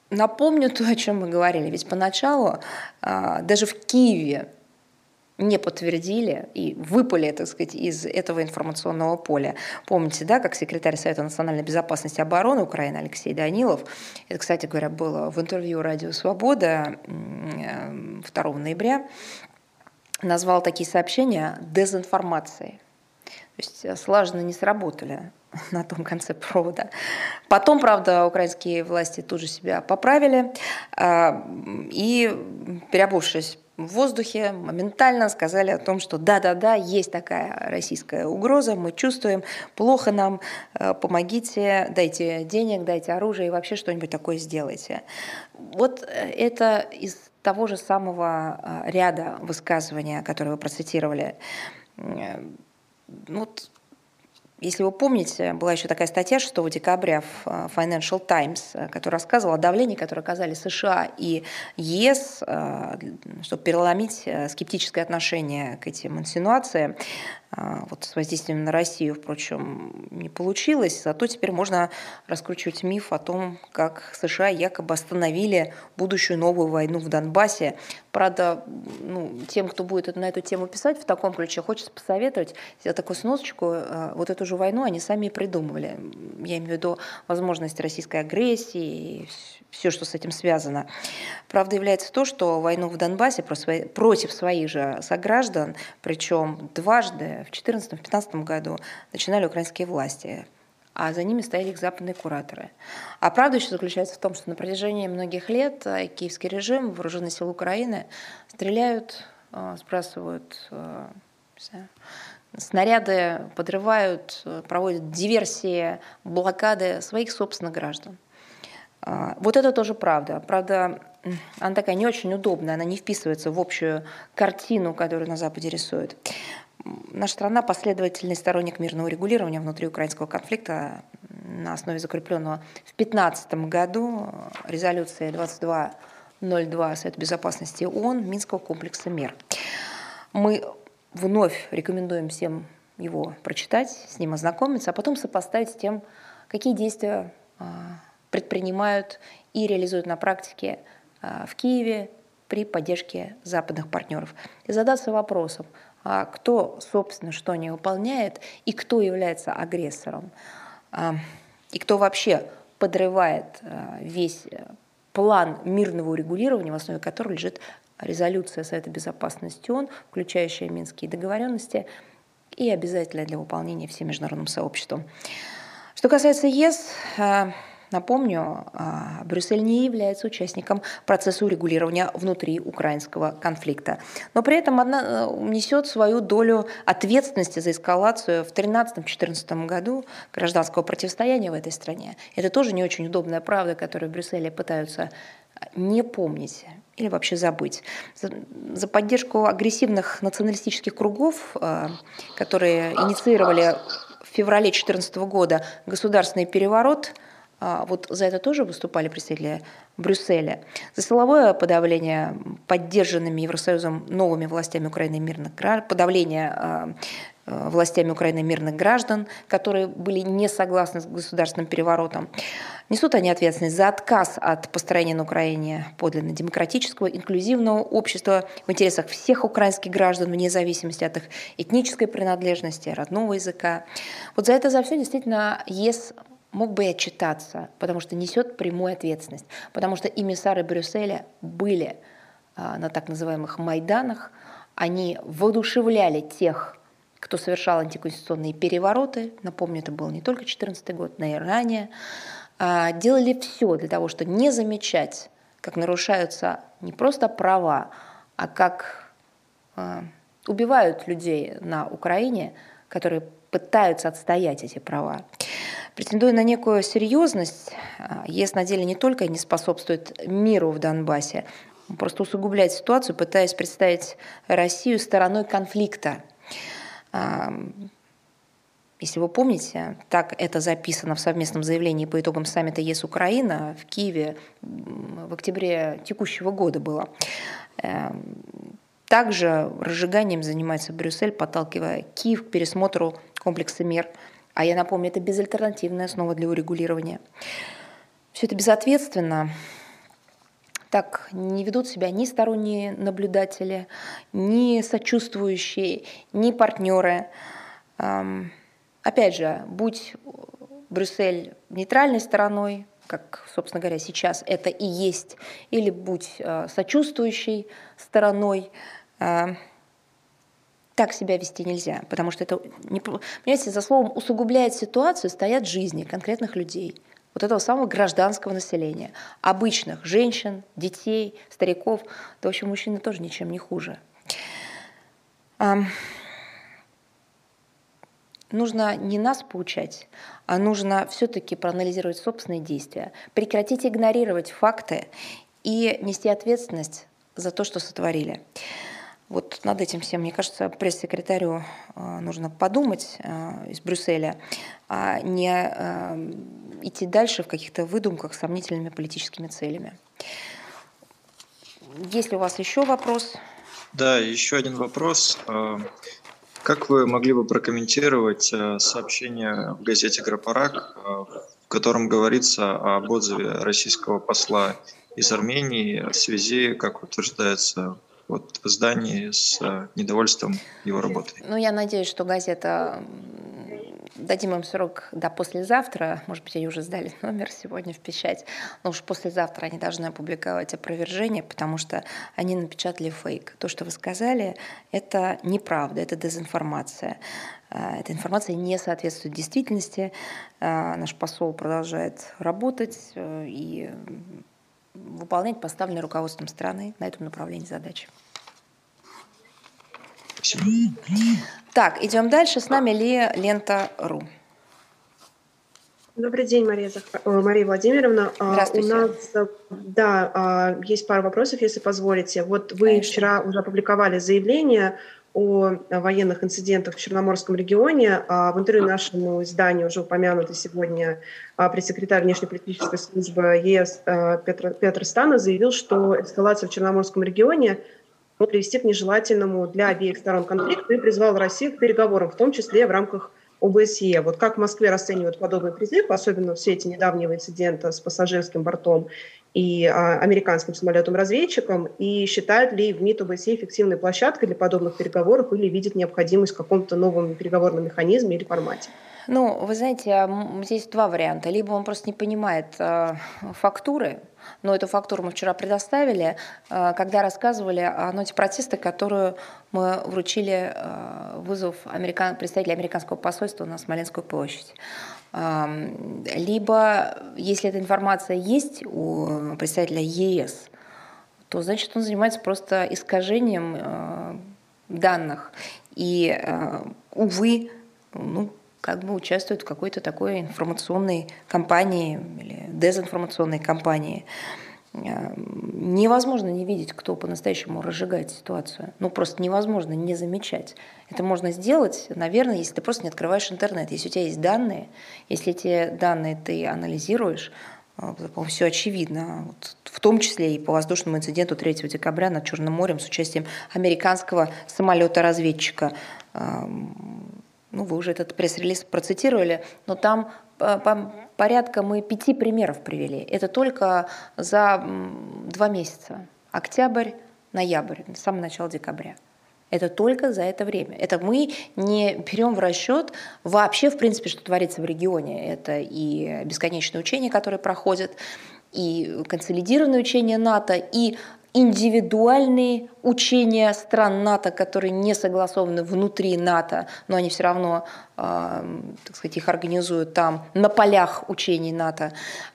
Напомню то, о чем мы говорили. Ведь поначалу даже в Киеве не подтвердили и выпали, так сказать, из этого информационного поля. Помните, да, как секретарь Совета национальной безопасности и обороны Украины Алексей Данилов, это, кстати говоря, было в интервью «Радио Свобода» 2 ноября, назвал такие сообщения дезинформацией. То есть э, слаженно не сработали на том конце провода. Потом, правда, украинские власти тут же себя поправили а, и, переобувшись в воздухе моментально сказали о том, что да-да-да, есть такая российская угроза, мы чувствуем, плохо нам, э, помогите, дайте денег, дайте оружие и вообще что-нибудь такое сделайте. Вот э, это из того же самого э, ряда высказывания, которые вы процитировали. Вот если вы помните, была еще такая статья 6 декабря в э, Financial Times, э, которая рассказывала о давлении, которое оказали США и ЕС, э, чтобы переломить скептическое отношение к этим инсинуациям. А, вот с воздействием на Россию, впрочем, не получилось. Зато теперь можно раскручивать миф о том, как США якобы остановили будущую новую войну в Донбассе. Правда, ну, тем, кто будет на эту тему писать в таком ключе, хочется посоветовать сделать такую сносочку. А, вот эту же войну они сами и придумывали. Я имею в виду возможность российской агрессии и все, что с этим связано. Правда является то, что войну в Донбассе против своих же сограждан, причем дважды, в 2014-2015 году, начинали украинские власти а за ними стояли их западные кураторы. А правда еще заключается в том, что на протяжении многих лет э, киевский режим, вооруженные силы Украины стреляют, э, сбрасывают э, снаряды, подрывают, проводят диверсии, блокады своих собственных граждан. А, вот это тоже правда. Правда, она такая не очень удобная, она не вписывается в общую картину, которую на Западе рисует. Наша страна последовательный сторонник мирного регулирования внутри украинского конфликта на основе закрепленного в 2015 году резолюции 2202 Совета Безопасности ООН Минского комплекса мер. Мы вновь рекомендуем всем его прочитать, с ним ознакомиться, а потом сопоставить с тем, какие действия а, предпринимают и реализуют на практике а, в Киеве при поддержке западных партнеров. И задаться вопросом, а кто, собственно, что не выполняет и кто является агрессором, а, и кто вообще подрывает весь э, план мирного урегулирования, в основе которого лежит резолюция Совета Безопасности ООН, включающая Минские договоренности и обязательная для выполнения всем международным сообществом. Что касается ЕС, Напомню, а, Брюссель не является участником процесса урегулирования внутри украинского конфликта, но при этом она э, несет свою долю ответственности за эскалацию в 2013-2014 году гражданского противостояния в этой стране. Это тоже не очень удобная правда, которую в Брюсселе пытаются не помнить или вообще забыть. За, за поддержку агрессивных националистических кругов, э, которые инициировали в феврале 2014 года государственный переворот, вот за это тоже выступали представители Брюсселя. За силовое подавление поддержанными Евросоюзом новыми властями Украины мирных подавление Э, властями Украины мирных граждан, которые были не согласны с государственным переворотом. Несут они ответственность за отказ от построения на Украине подлинно демократического, инклюзивного общества в интересах всех украинских граждан, вне зависимости от их этнической принадлежности, родного языка. Вот за это за все действительно ЕС мог бы и отчитаться, потому что несет прямую ответственность, потому что эмиссары Брюсселя были а, на так называемых Майданах, они воодушевляли тех кто совершал антиконституционные перевороты, напомню, это был не только 2014 год, но и ранее, а, делали все для того, чтобы не замечать, как нарушаются не просто права, а как а, убивают людей на Украине, которые пытаются отстоять эти права. Претендуя на некую серьезность, а, ЕС на деле не только не способствует миру в Донбассе, просто усугубляет ситуацию, пытаясь представить Россию стороной конфликта – если вы помните, так это записано в совместном заявлении по итогам саммита ЕС-Украина в Киеве в октябре текущего года было. Эм, также разжиганием занимается Брюссель, подталкивая Киев к пересмотру комплекса мер. А я напомню, это безальтернативная основа для урегулирования. Все это безответственно, так не ведут себя ни сторонние наблюдатели, ни сочувствующие, ни партнеры. Опять же, будь Брюссель нейтральной стороной, как, собственно говоря, сейчас это и есть, или будь э, сочувствующей стороной, э, так себя вести нельзя, потому что это, не, понимаете, за словом усугубляет ситуацию стоят жизни конкретных людей – вот этого самого гражданского населения, обычных женщин, детей, стариков, да, в общем, мужчины тоже ничем не хуже. Нужно не нас поучать, а нужно все-таки проанализировать собственные действия, прекратить игнорировать факты и нести ответственность за то, что сотворили. Вот над этим всем, мне кажется, пресс-секретарю э, нужно подумать э, из Брюсселя, а не э, идти дальше в каких-то выдумках с сомнительными политическими целями. Есть ли у вас еще вопрос? Да, еще один вопрос. Как вы могли бы прокомментировать сообщение в газете «Грапарак», в котором говорится об отзыве российского посла из Армении в связи, как утверждается вот здании с э, недовольством его работой. Ну, я надеюсь, что газета дадим им срок до послезавтра, может быть, они уже сдали номер сегодня в печать, но уж послезавтра они должны опубликовать опровержение, потому что они напечатали фейк. То, что вы сказали, это неправда, это дезинформация. Э, эта информация не соответствует действительности. Э, наш посол продолжает работать и выполнять поставленные руководством страны на этом направлении задачи. Так, идем дальше. С нами Ли Лента.ру. Добрый день, Мария, Зах... Э, Мария Владимировна. А, Здравствуйте. У нас, да, а, есть пара вопросов, если позволите. Вот вы Конечно. вчера уже опубликовали заявление о военных инцидентах в Черноморском регионе. А в интервью нашему изданию уже упомянуто сегодня а, пресс-секретарь внешнеполитической службы ЕС а, Петр, Петр Стана заявил, что эскалация в Черноморском регионе может привести к нежелательному для обеих сторон конфликту и призвал Россию к переговорам, в том числе в рамках ОБСЕ. Вот как в Москве расценивают подобный призыв, особенно в свете недавнего инцидента с пассажирским бортом и а, американским самолетом-разведчиком, и считает ли в МИД ОБСЕ эффективной площадкой для подобных переговоров или видит необходимость в каком-то новом переговорном механизме или формате? Ну, вы знаете, здесь два варианта. Либо он просто не понимает э, фактуры, но эту фактуру мы вчера предоставили, э, когда рассказывали о ноте протеста, которую мы вручили э, вызов американ... представителя американского посольства на Смоленскую площадь. Либо, если эта информация есть у представителя ЕС, то значит он занимается просто искажением э, данных. И, увы, ну, как бы участвует в какой-то такой информационной кампании или дезинформационной кампании. невозможно не видеть, кто по-настоящему разжигает ситуацию. Ну, просто невозможно не замечать. Это можно сделать, наверное, если ты просто не открываешь интернет. Если у тебя есть данные, если эти данные ты анализируешь, по все очевидно, вот, в том числе и по воздушному инциденту 3 декабря над Черным морем с участием американского самолета-разведчика. Ну, вы уже этот пресс-релиз процитировали, но там порядка мы пяти примеров привели. Это только за два месяца. Октябрь, ноябрь, самое начало декабря. Это только за это время. Это мы не берем в расчет вообще, в принципе, что творится в регионе. Это и бесконечные учения, которые проходят, и консолидированные учения НАТО, и индивидуальные учения стран НАТО, которые не согласованы внутри НАТО, но они все равно, э, так сказать, их организуют там на полях учений НАТО.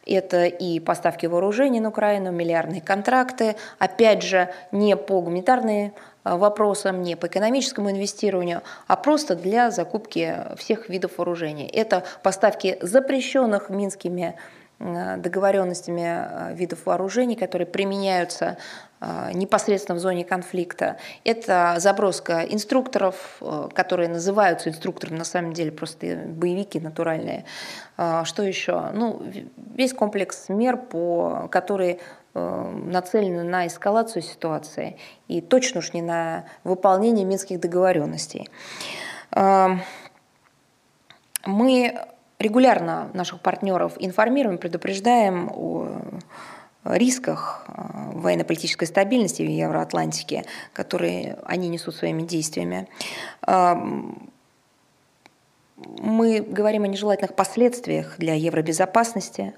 Это и поставки вооружений на Украину, миллиардные контракты, опять же, не по гуманитарным а, вопросам, не по экономическому инвестированию, а просто для закупки всех видов вооружений. Это поставки запрещенных минскими договоренностями видов вооружений, которые применяются а, непосредственно в зоне конфликта. Это заброска инструкторов, э, которые называются инструкторами, на самом деле просто боевики натуральные. Что еще? Ну, весь комплекс мер, по, которые э, нацелены на эскалацию ситуации и точно уж не на выполнение минских договоренностей. Мы регулярно наших партнеров информируем, предупреждаем о рисках э, военно-политической стабильности в Евроатлантике, которые они несут своими действиями. Эм, мы говорим о нежелательных последствиях для евробезопасности.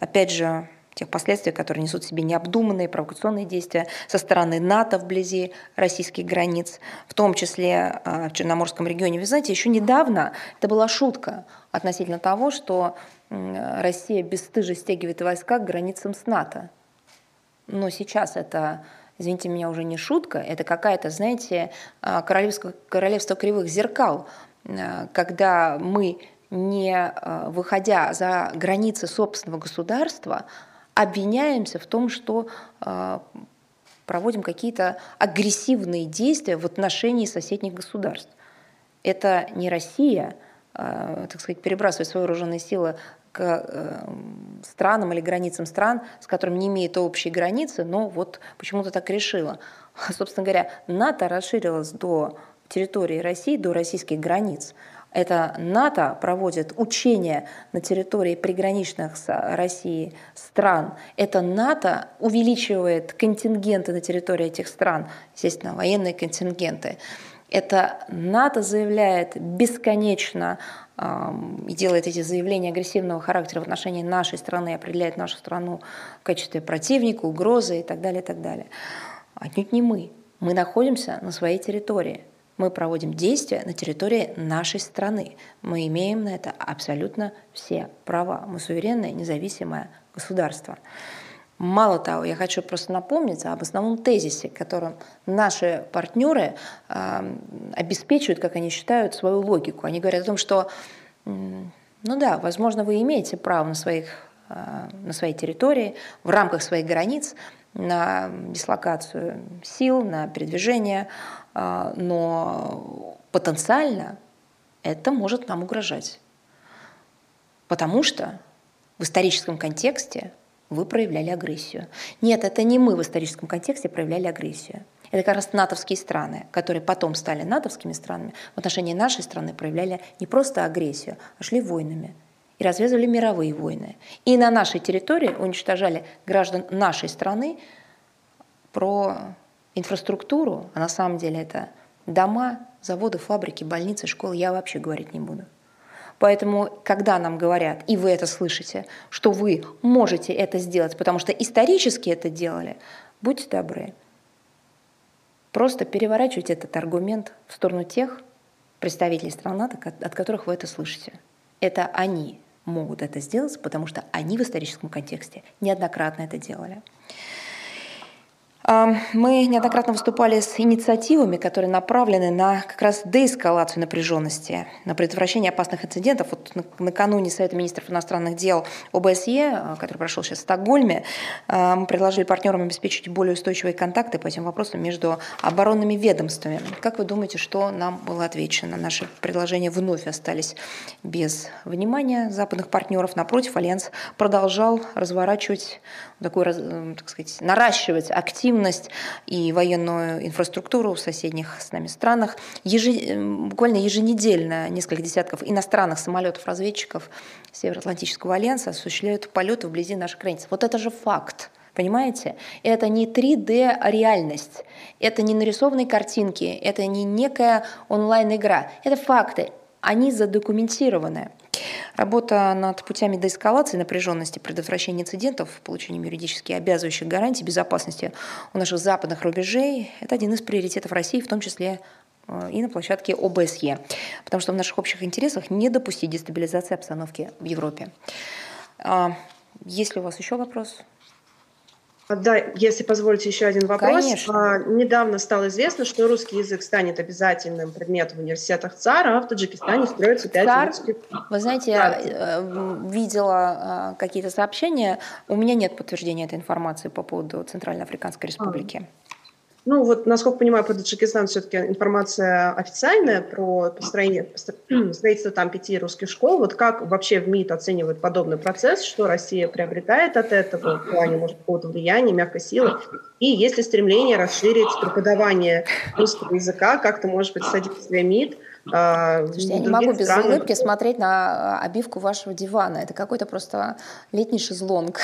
Опять же, тех последствий, которые несут в себе необдуманные провокационные действия со стороны НАТО вблизи российских границ, в том числе э, в Черноморском регионе. Вы знаете, еще недавно это была шутка относительно того, что Россия бесстыже стягивает войска к границам с НАТО. Но сейчас это, извините меня, уже не шутка, это какая-то, знаете, а, королевство, королевство кривых зеркал, а, когда мы, не а, выходя за границы собственного государства, обвиняемся в том, что проводим какие-то агрессивные действия в отношении соседних государств. Это не Россия, так сказать, перебрасывает свои вооруженные силы к э, странам или границам стран, с которыми не имеет общей границы, но вот почему-то так решила. Собственно говоря, НАТО расширилось до территории России, до российских границ. Это НАТО проводит учения на территории приграничных с Россией стран. Это НАТО увеличивает контингенты на территории этих стран, естественно, военные контингенты. Это НАТО заявляет бесконечно и делает эти заявления агрессивного характера в отношении нашей страны, определяет нашу страну в качестве противника, угрозы и так далее, и так далее. Отнюдь не мы. Мы находимся на своей территории. Мы проводим действия на территории нашей страны. Мы имеем на это абсолютно все права. Мы суверенное, независимое государство. Мало того, я хочу просто напомнить об основном тезисе, которым наши партнеры э, обеспечивают, как они считают, свою логику. Они говорят о том, что, ну да, возможно, вы имеете право на, своих, э, на своей территории, в рамках своих границ, на дислокацию сил, на передвижение, но потенциально это может нам угрожать. Потому что в историческом контексте вы проявляли агрессию. Нет, это не мы в историческом контексте проявляли агрессию. Это как раз натовские страны, которые потом стали натовскими странами, в отношении нашей страны проявляли не просто агрессию, а шли войнами и развязывали мировые войны. И на нашей территории уничтожали граждан нашей страны про инфраструктуру, а на самом деле это дома, заводы, фабрики, больницы, школы, я вообще говорить не буду. Поэтому, когда нам говорят, и вы это слышите, что вы можете это сделать, потому что исторически это делали, будьте добры, просто переворачивайте этот аргумент в сторону тех представителей стран НАТО, от которых вы это слышите. Это они могут это сделать, потому что они в историческом контексте неоднократно это делали. Мы неоднократно выступали с инициативами, которые направлены на как раз деэскалацию напряженности, на предотвращение опасных инцидентов. Вот накануне Совета министров иностранных дел ОБСЕ, который прошел сейчас в Стокгольме, мы предложили партнерам обеспечить более устойчивые контакты по этим вопросам между оборонными ведомствами. Как вы думаете, что нам было отвечено? Наши предложения вновь остались без внимания западных партнеров. Напротив, Альянс продолжал разворачивать такой, так сказать, наращивать активность и военную инфраструктуру в соседних с нами странах. Ежи, буквально еженедельно несколько десятков иностранных самолетов-разведчиков Североатлантического альянса осуществляют полеты вблизи наших границ. Вот это же факт. Понимаете? Это не 3D реальность, это не нарисованные картинки, это не некая онлайн-игра, это факты, они задокументированы. Работа над путями деэскалации напряженности, предотвращения инцидентов, получением юридически обязывающих гарантий безопасности у наших западных рубежей – это один из приоритетов России, в том числе э, и на площадке ОБСЕ, потому что в наших общих интересах не допустить дестабилизации обстановки в Европе. А, есть у вас еще вопрос? Да, если позволите еще один вопрос. Конечно. А, недавно стало известно, что русский язык станет обязательным предметом в университетах ЦАРа, а в Таджикистане строится пять ЦАР, русских. Вы знаете, я э, видела э, какие-то сообщения. У меня нет подтверждения этой информации по поводу Центральноафриканской республики. А. Ну вот, насколько понимаю, по Таджикистану все-таки информация официальная про построение, строительство там пяти русских школ. Вот как вообще в МИД оценивают подобный процесс, что Россия приобретает от этого в плане, может, какого-то влияния, мягкой силы? И есть ли стремление расширить преподавание русского языка, как-то, может быть, содействие МИД – а, Слушайте, я не могу без странах... улыбки смотреть на а, обивку вашего дивана. Это какой-то просто летний шезлонг.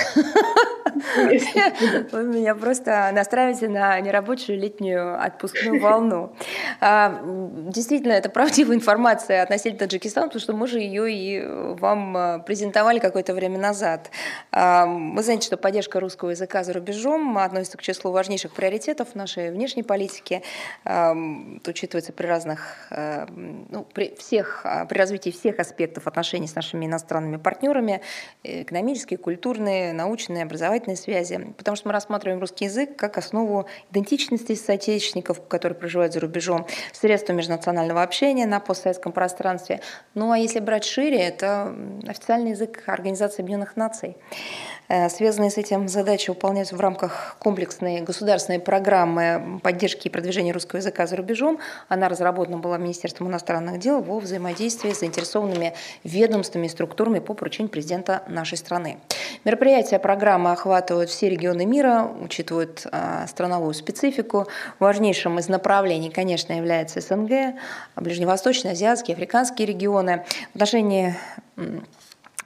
Вы меня просто настраиваете на нерабочую летнюю отпускную волну. А, действительно, это правдивая информация относительно Таджикистана, потому что мы же ее и вам презентовали какое-то время назад. Вы знаете, что поддержка русского языка за рубежом относится к числу важнейших приоритетов нашей внешней политики. Это учитывается при разных ну, при, всех, а, при развитии всех аспектов отношений с нашими иностранными партнерами, э, экономические, культурные, научные, образовательные связи, потому что мы рассматриваем русский язык как основу идентичности соотечественников, которые проживают за рубежом, средства межнационального общения на постсоветском пространстве. Ну а если брать шире, это официальный язык Организации Объединенных Наций. Э, связанные с этим задачи выполняются в рамках комплексной государственной программы поддержки и продвижения русского языка за рубежом. Она разработана была Министерством иностранных дел во взаимодействии с заинтересованными ведомствами и структурами по поручению президента нашей страны. Мероприятия программы охватывают все регионы мира, учитывают э, страновую специфику. Важнейшим из направлений, конечно, является СНГ, ближневосточные, азиатские, африканские регионы. В отношении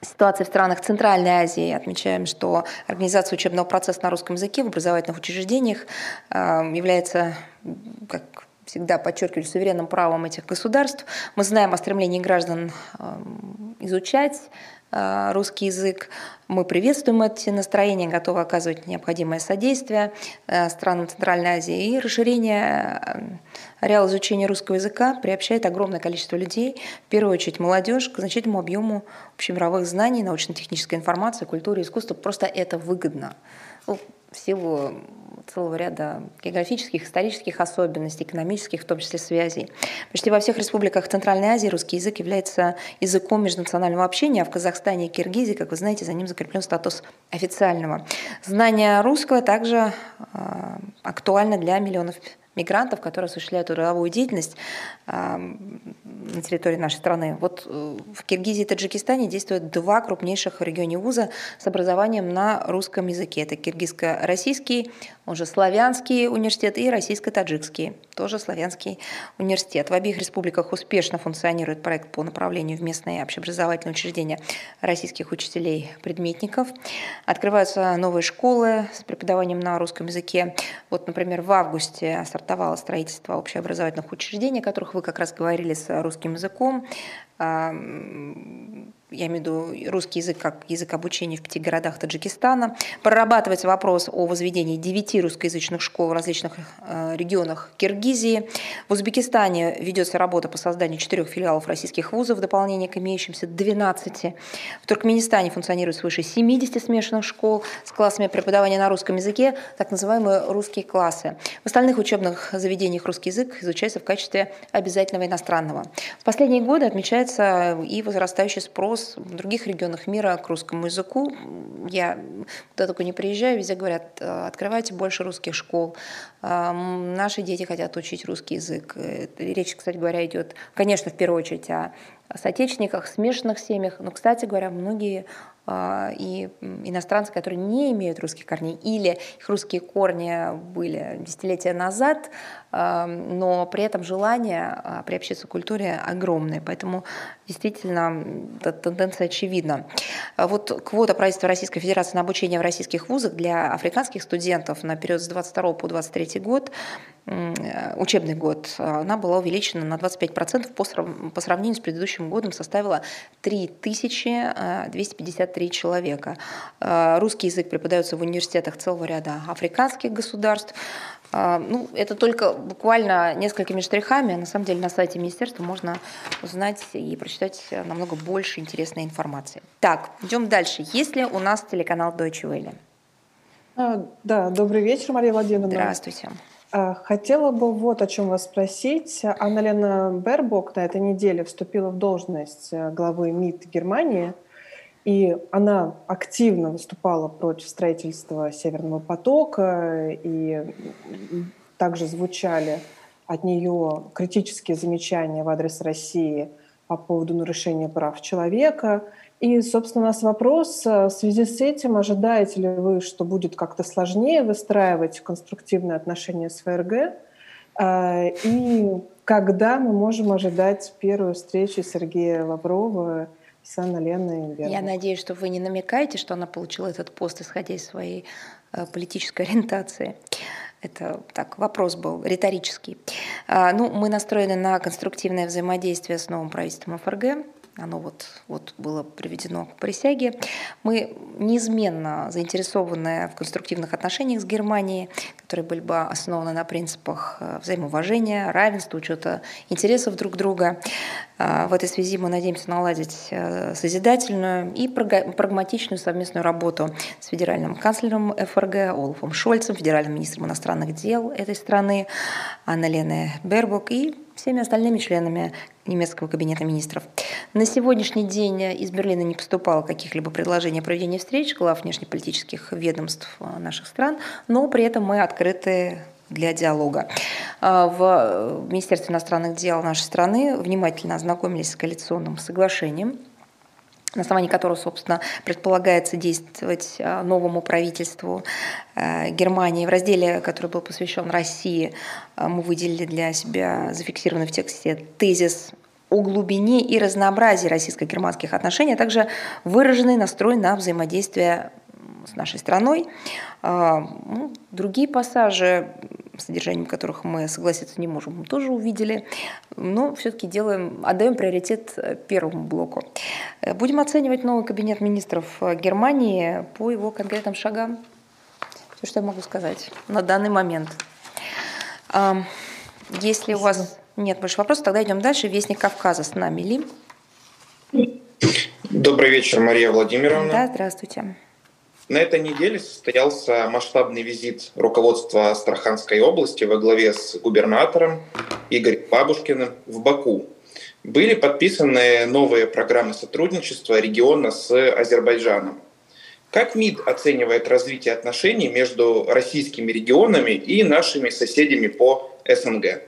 ситуации в странах Центральной Азии. Отмечаем, что организация учебного процесса на русском языке в образовательных учреждениях э, является, как всегда подчеркивали, суверенным правом этих государств. Мы знаем о стремлении граждан э, изучать э, русский язык. Мы приветствуем эти настроения, готовы оказывать необходимое содействие странам Центральной Азии и расширение Ареал изучения русского языка приобщает огромное количество людей, в первую очередь молодежь, к значительному объему общемировых знаний, научно-технической информации, культуры, искусства. Просто это выгодно. Ну, в силу целого ряда географических, исторических особенностей, экономических, в том числе связей. Почти во всех республиках Центральной Азии русский язык является языком межнационального общения, а в Казахстане и Киргизии, как вы знаете, за ним закреплен статус официального. Знание русского также э, актуально для миллионов мигрантов, которые осуществляют трудовую деятельность на территории нашей страны. Вот э, в Киргизии и Таджикистане действуют два крупнейших в регионе вуза с образованием на русском языке. Это киргизско-российский, он же славянский университет и российско-таджикский, тоже славянский университет. В обеих республиках успешно функционирует проект по направлению в местные общеобразовательные учреждения российских учителей-предметников. Открываются новые школы с преподаванием на русском языке. Вот, например, в августе стартовало строительство общеобразовательных учреждений, о которых вы как раз говорили с русским языком. Я имею в виду русский язык как язык обучения в пяти городах Таджикистана. Прорабатывается вопрос о возведении девяти русскоязычных школ в различных э, регионах Киргизии. В Узбекистане ведется работа по созданию четырех филиалов российских вузов в дополнение к имеющимся 12. В Туркменистане функционирует свыше 70 смешанных школ с классами преподавания на русском языке, так называемые русские классы. В остальных учебных заведениях русский язык изучается в качестве обязательного иностранного. В последние годы отмечается и возрастающий спрос спрос в других регионах мира к русскому языку. Я куда только не приезжаю, везде говорят, «Э, открывайте больше русских школ. Э, наши дети хотят учить русский язык. Э, речь, кстати говоря, идет, конечно, в первую очередь о соотечественниках, смешанных семьях, но, кстати говоря, многие и иностранцы, которые не имеют русских корней, или их русские корни были десятилетия назад, но при этом желание приобщиться к культуре огромное. Поэтому действительно тенденция очевидна. Вот квота правительства Российской Федерации на обучение в российских вузах для африканских студентов на период с 22 по 23 год учебный год, она была увеличена на 25% по, по сравнению с предыдущим годом, составила 3253 человека. Русский язык преподается в университетах целого ряда африканских государств. Ну, это только буквально несколькими штрихами. На самом деле на сайте министерства можно узнать и прочитать намного больше интересной информации. Так, идем дальше. Есть ли у нас телеканал Deutsche Welle? А, да, добрый вечер, Мария Владимировна. Здравствуйте. А, хотела бы вот о чем вас спросить. Анна-Лена Бербок на этой неделе вступила в должность э, главы МИД Германии, и она активно выступала против строительства Северного потока, и также звучали от нее критические замечания в адрес России по поводу нарушения прав человека. И, собственно, у нас вопрос э, в связи с этим, ожидаете ли вы, что будет как-то сложнее выстраивать конструктивные отношения с ФРГ? Э, и когда мы можем ожидать первую встречу Сергея Лаврова с Анной Леной Бербак? Я надеюсь, что вы не намекаете, что она получила этот пост, исходя из своей э, политической ориентации. Это так, вопрос был риторический. Ну, мы настроены на конструктивное взаимодействие с новым правительством ФРГ оно вот, вот было приведено к присяге. Мы неизменно заинтересованы в конструктивных отношениях с Германией, которые были бы основаны на принципах э, взаимоуважения, равенства, учета интересов друг друга. А, в этой связи мы надеемся наладить э, созидательную и прагматичную совместную работу с федеральным канцлером ФРГ Олафом Шольцем, федеральным министром иностранных дел этой страны Анна Леной Бербук и всеми остальными членами немецкого кабинета министров. На сегодняшний день из Берлина не поступало каких-либо предложений о проведении встреч глав внешнеполитических ведомств наших стран, но при этом мы открыты для диалога. А, в Министерстве иностранных дел нашей страны внимательно ознакомились с коалиционным соглашением на основании которого, собственно, предполагается действовать а, новому правительству а, Германии. В разделе, который был посвящен России, а, мы выделили для себя зафиксированный в тексте тезис о глубине и разнообразии российско-германских отношений, а также выраженный настрой на взаимодействие с нашей страной. Ну, другие пассажи содержанием которых мы согласиться не можем, мы тоже увидели, но все-таки делаем, отдаем приоритет э, первому блоку. Э, будем оценивать новый кабинет министров э, Германии по его конкретным шагам. Все, что я могу сказать на данный момент. Если у вас нет больше вопросов, тогда идем дальше. Вестник Кавказа с нами Ли. Добрый вечер, Мария Владимировна. Да, здравствуйте. На этой неделе состоялся масштабный визит руководства Астраханской области во главе с губернатором Игорем Бабушкиным в Баку. Были подписаны новые программы сотрудничества региона с Азербайджаном. Как МИД оценивает развитие отношений между российскими регионами и нашими соседями по СНГ?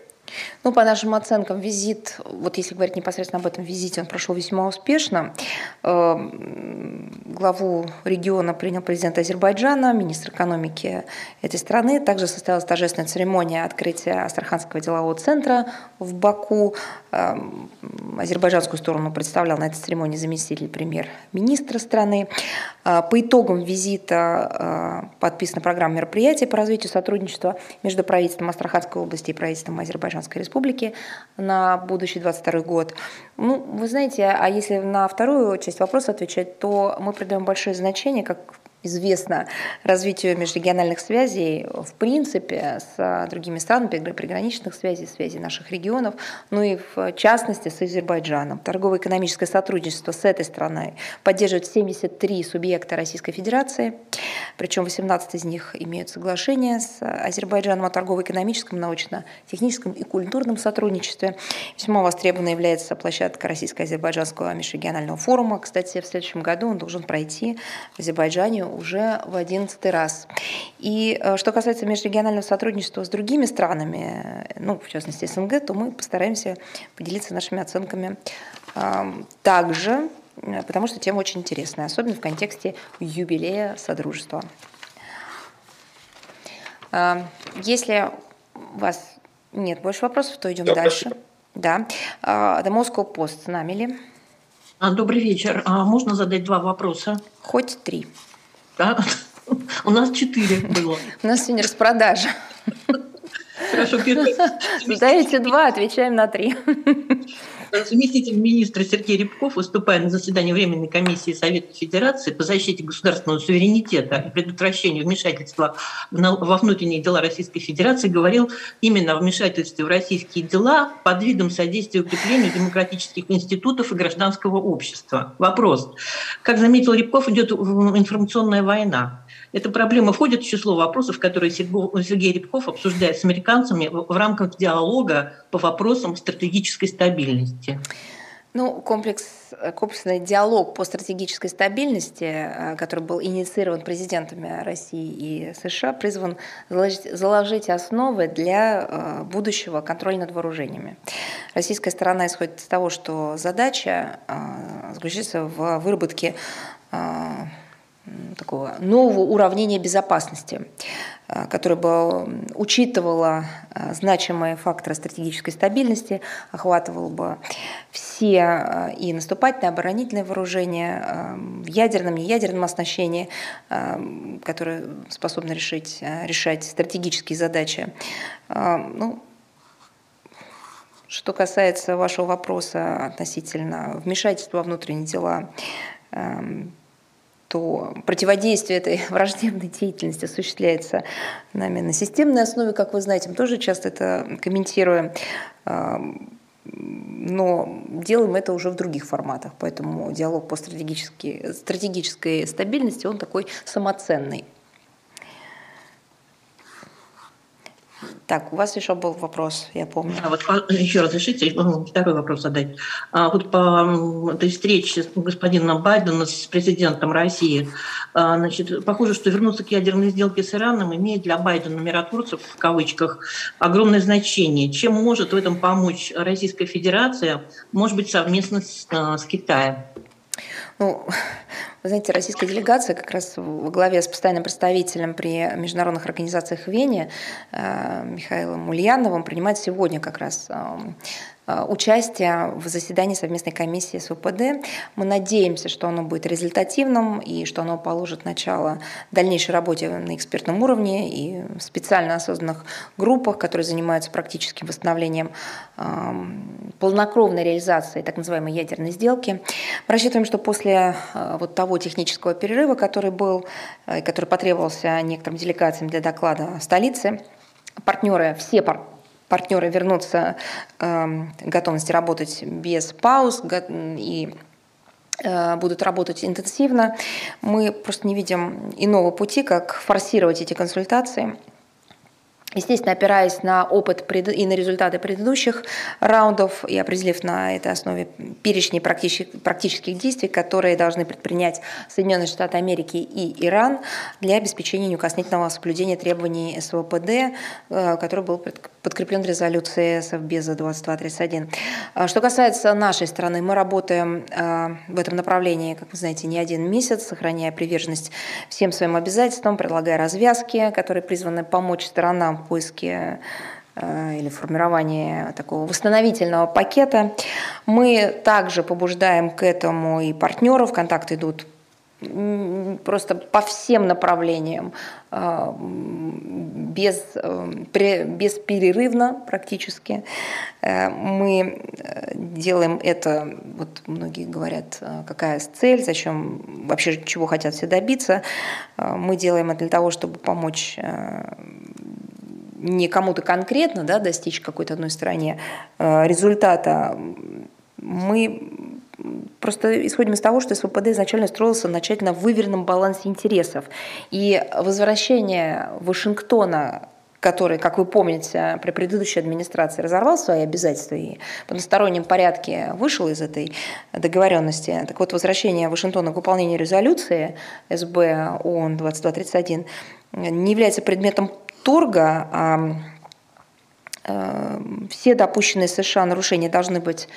Ну, по нашим оценкам, визит, вот если говорить непосредственно об этом визите, он прошел весьма успешно. Эм, главу региона принял президент Азербайджана, министр экономики этой страны. Также состоялась торжественная церемония открытия Астраханского делового центра в Баку. Азербайджанскую сторону представлял на этой церемонии заместитель премьер-министра страны. По итогам визита подписана программа мероприятий по развитию сотрудничества между правительством Астраханской области и правительством Азербайджанской республики на будущий 22 год. Ну, вы знаете, а если на вторую часть вопроса отвечать, то мы придаем большое значение, как известно развитию межрегиональных связей в принципе с другими странами, приграничных связей, связей наших регионов, ну и в частности с Азербайджаном. Торгово-экономическое сотрудничество с этой страной поддерживает 73 субъекта Российской Федерации, причем 18 из них имеют соглашение с Азербайджаном о торгово-экономическом, научно-техническом и культурном сотрудничестве. Весьма востребованной является площадка Российско-Азербайджанского межрегионального форума. Кстати, в следующем году он должен пройти в Азербайджане уже в одиннадцатый раз. И э, что касается межрегионального сотрудничества с другими странами, ну, в частности СНГ, то мы постараемся поделиться нашими оценками также, э, потому что тема очень интересная, особенно в контексте юбилея Содружества. Если у вас нет больше вопросов, то идем да, дальше. Спасибо. Да. The Moscow Post с нами ли? А, добрый вечер. А можно задать два вопроса? Хоть три. Да? У нас четыре было. У нас сегодня распродажа. Хорошо, Дайте два, отвечаем на три. Заместитель министра Сергей Рябков, выступая на заседании Временной комиссии Совета Федерации по защите государственного суверенитета и предотвращению вмешательства во внутренние дела Российской Федерации, говорил именно о вмешательстве в российские дела под видом содействия укреплению демократических институтов и гражданского общества. Вопрос. Как заметил Рябков, идет информационная война. Эта проблема входит в число вопросов, которые Сергей Рябков обсуждает с американцами в рамках диалога по вопросам стратегической стабильности. Ну, комплекс, комплексный диалог по стратегической стабильности, э, который был инициирован президентами России и США, призван заложить, заложить основы для э, будущего контроля над вооружениями. Российская сторона исходит из того, что задача э, заключается в выработке такого нового уравнения безопасности, э, которое бы учитывало э, значимые факторы стратегической стабильности, охватывало бы все э, и наступательные, оборонительные вооружения, ядерном, неядерном оснащении, которые способны решить, решать стратегические задачи. Ну, что касается вашего вопроса относительно вмешательства во внутренние дела, что противодействие этой враждебной деятельности осуществляется нами на системной основе, как вы знаете, мы тоже часто это комментируем, но делаем это уже в других форматах, поэтому диалог по стратегической, стратегической стабильности, он такой самоценный. Так, у вас еще был вопрос, я помню. А вот еще разрешите второй вопрос задать. А вот по этой встрече с господином Байденом, с президентом России, а, значит, похоже, что вернуться к ядерной сделке с Ираном имеет для Байдена миротворцев, в кавычках, огромное значение. Чем может в этом помочь Российская Федерация, может быть, совместно с, а, с Китаем? Ну, вы знаете, российская делегация как раз во главе с постоянным представителем при международных организациях в Вене э, Михаилом Ульяновым принимает сегодня как раз Э, участие в заседании совместной комиссии с УПД. Мы надеемся, что оно будет результативным и что оно положит начало дальнейшей работе на экспертном уровне и в специально осознанных группах, которые занимаются практическим восстановлением эм, полнокровной реализации так называемой ядерной сделки. Мы рассчитываем, что после э, вот того технического перерыва, который был, э, который потребовался некоторым делегациям для доклада в столице, партнеры, все партнеры, партнеры вернутся э, готовности работать без пауз и э, будут работать интенсивно. Мы просто не видим иного пути, как форсировать эти консультации – Естественно, опираясь на опыт и на результаты предыдущих раундов и определив на этой основе перечни практических действий, которые должны предпринять Соединенные Штаты Америки и Иран для обеспечения неукоснительного соблюдения требований СВПД, э, который был подкреплен резолюцией Совбеза 2231. А что касается нашей страны, мы работаем э, в этом направлении, как вы знаете, не один месяц, сохраняя приверженность всем своим обязательствам, предлагая развязки, которые призваны помочь сторонам поиске или формирование такого восстановительного пакета. Мы также побуждаем к этому и партнеров, контакты идут просто по всем направлениям, а, без, э, бесперерывно практически. Э, мы э, делаем это, вот многие говорят, какая цель, зачем, вообще чего хотят все добиться. Мы делаем это для того, чтобы помочь не кому-то конкретно да, достичь какой-то одной стране результата. Мы просто исходим из того, что СВПД изначально строился на тщательно выверенном балансе интересов. И возвращение Вашингтона который, как вы помните, при предыдущей администрации разорвал свои обязательства и в одностороннем порядке вышел из этой договоренности. Так вот, возвращение Вашингтона к выполнению резолюции СБ ООН 2231 не является предметом торга, а э, все допущенные США нарушения должны быть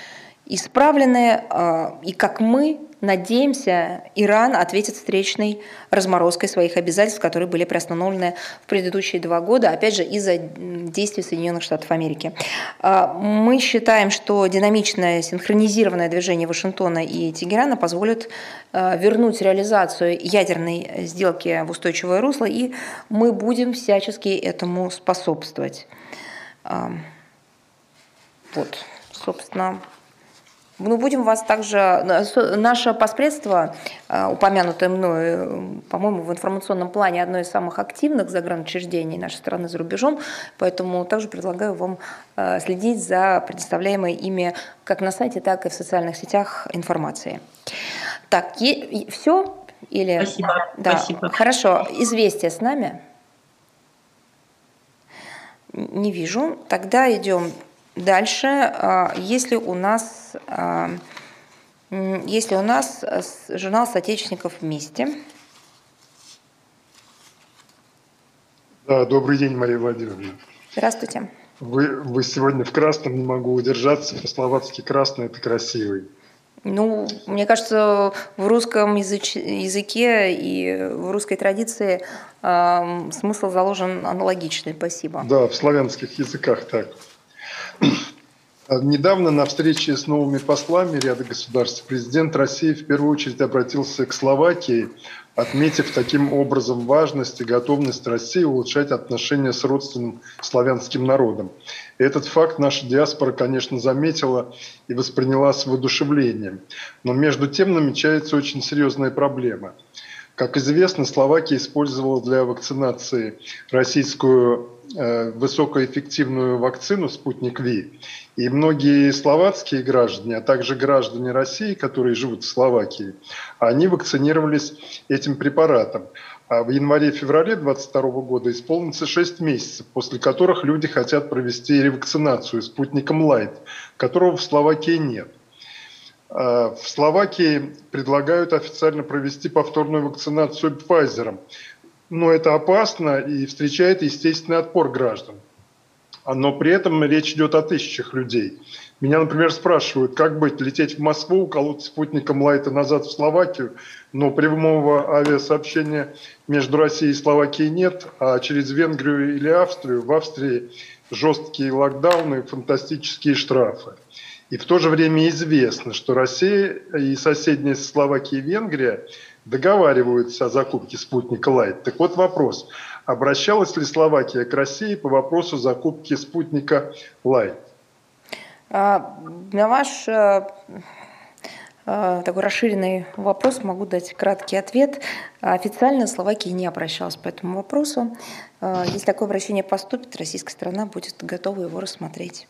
исправлены, а, и как мы надеемся, Иран ответит встречной разморозкой своих обязательств, которые были приостановлены в предыдущие два года, опять же, из-за действий Соединенных Штатов Америки. А, мы считаем, что динамичное синхронизированное движение Вашингтона и Тегерана позволит а, вернуть реализацию ядерной сделки в устойчивое русло, и мы будем всячески этому способствовать. Вот, собственно, мы будем вас также... Наше поспредство, э, упомянутое мной, э, по-моему, в информационном плане одно из самых активных загранучреждений нашей страны за рубежом, поэтому также предлагаю вам э, следить за предоставляемой ими как на сайте, так и в социальных сетях информацией. Так, все? Или... Спасибо. Да. Спасибо. Хорошо. Известие с нами? Не вижу. Тогда идем Дальше, а, если у нас, а, если у нас журнал соотечественников вместе. Да, добрый день, Мария Владимировна. Здравствуйте. Вы, вы сегодня в красном, не могу удержаться. По-словацки красный – это красивый. Ну, мне кажется, в русском языч... языке и в русской традиции э, смысл заложен аналогичный. Спасибо. Да, в славянских языках так. Недавно на встрече с новыми послами ряда государств президент России в первую очередь обратился к Словакии, отметив таким образом важность и готовность России улучшать отношения с родственным славянским народом. этот факт наша диаспора, конечно, заметила и восприняла с воодушевлением. Но между тем намечается очень серьезная проблема. Как известно, Словакия использовала для вакцинации российскую Э, высокоэффективную вакцину «Спутник Ви». И многие словацкие граждане, а также граждане России, которые живут в Словакии, они вакцинировались этим препаратом. А в январе-феврале 2022 года исполнится 6 месяцев, после которых люди хотят провести ревакцинацию спутником Лайт, которого в Словакии нет. А в Словакии предлагают официально провести повторную вакцинацию Pfizer но это опасно и встречает естественный отпор граждан. Но при этом речь идет о тысячах людей. Меня, например, спрашивают, как быть, лететь в Москву, уколоть спутником Лайта назад в Словакию, но прямого авиасообщения между Россией и Словакией нет, а через Венгрию или Австрию в Австрии жесткие локдауны, фантастические штрафы. И в то же время известно, что Россия и соседние Словакия и Венгрия договариваются о закупке спутника Лайт. Так вот вопрос. Обращалась ли Словакия к России по вопросу закупки спутника Лайт? А, на ваш э, э, такой расширенный вопрос могу дать краткий ответ. Официально Словакия не обращалась по этому вопросу. Э, если такое обращение поступит, российская сторона будет готова его рассмотреть.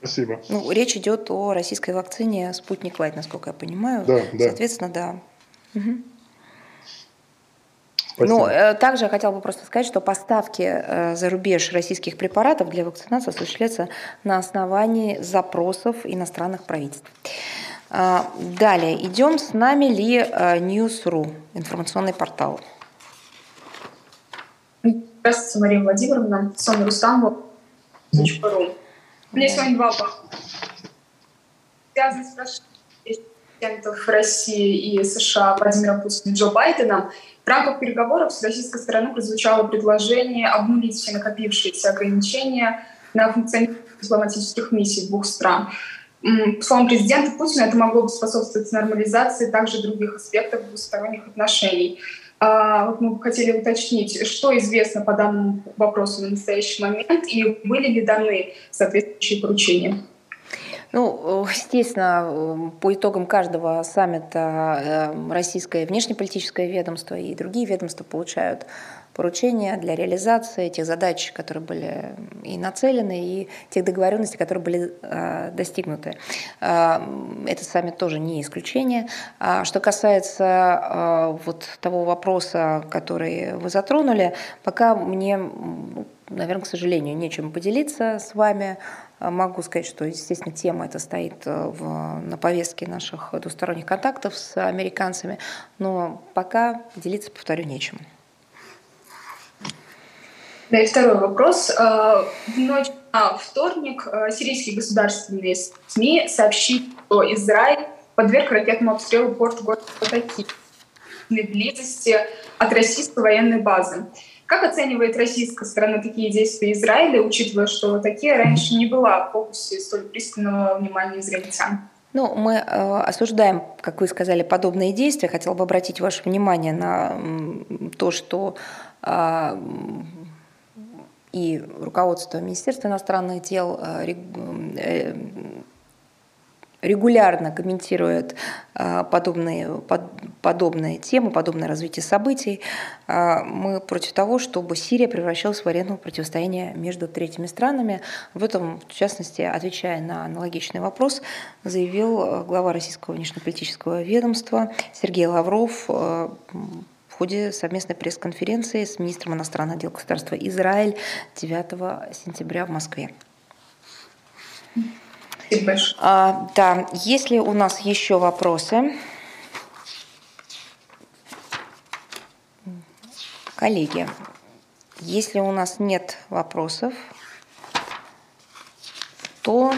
Спасибо. Ну, речь идет о российской вакцине «Спутник Лайт», насколько я понимаю. Да, да. Соответственно, да, Угу. Ну, э, также я хотела бы просто сказать, что поставки э, за рубеж российских препаратов для вакцинации осуществляются на основании запросов иностранных правительств. А, далее, идем с нами ли э, News.ru, информационный портал. Здравствуйте, Мария Владимировна, Соня Рустамова, У меня сегодня два вопроса. Связаны с президентов России и США Владимира Путина и Джо Байдена в рамках переговоров с российской стороны прозвучало предложение обнулить все накопившиеся ограничения на функционирование дипломатических миссий двух стран. По словам президента Путина, это могло бы способствовать нормализации также других аспектов двусторонних отношений. А, вот мы хотели уточнить, что известно по данному вопросу на настоящий момент и были ли даны соответствующие поручения? Ну, естественно, по итогам каждого саммита э, российское внешнеполитическое ведомство и другие ведомства получают поручения для реализации тех задач, которые были и нацелены, и тех договоренностей, которые были э, достигнуты. Э, этот саммит тоже не исключение. А что касается э, вот того вопроса, который вы затронули, пока мне, наверное, к сожалению, нечем поделиться с вами. Могу сказать, что, естественно, тема эта стоит в, на повестке наших двусторонних контактов с американцами, но пока делиться, повторю, нечем. Да, и второй вопрос. Э, в ночь на вторник э, сирийские государственные СМИ сообщили, что Израиль подверг ракетному обстрелу порт города Латаки в близости от российской военной базы. Как оценивает российская сторона такие действия Израиля, учитывая, что такие раньше не была в фокусе столь пристального внимания израильтян? Ну, мы э, осуждаем, как вы сказали, подобные действия. Хотела бы обратить ваше внимание на то, что э, и руководство Министерства иностранных дел э, э, регулярно комментирует э, подобные, подобные темы, подобное развитие событий. Мы против того, чтобы Сирия превращалась в арену противостояния между третьими странами. В этом, в частности, отвечая на аналогичный вопрос, заявил глава российского внешнеполитического ведомства Сергей Лавров ходе совместной пресс-конференции с министром иностранных дел государства Израиль 9 сентября в Москве. А, да, если у нас еще вопросы, коллеги, если у нас нет вопросов, то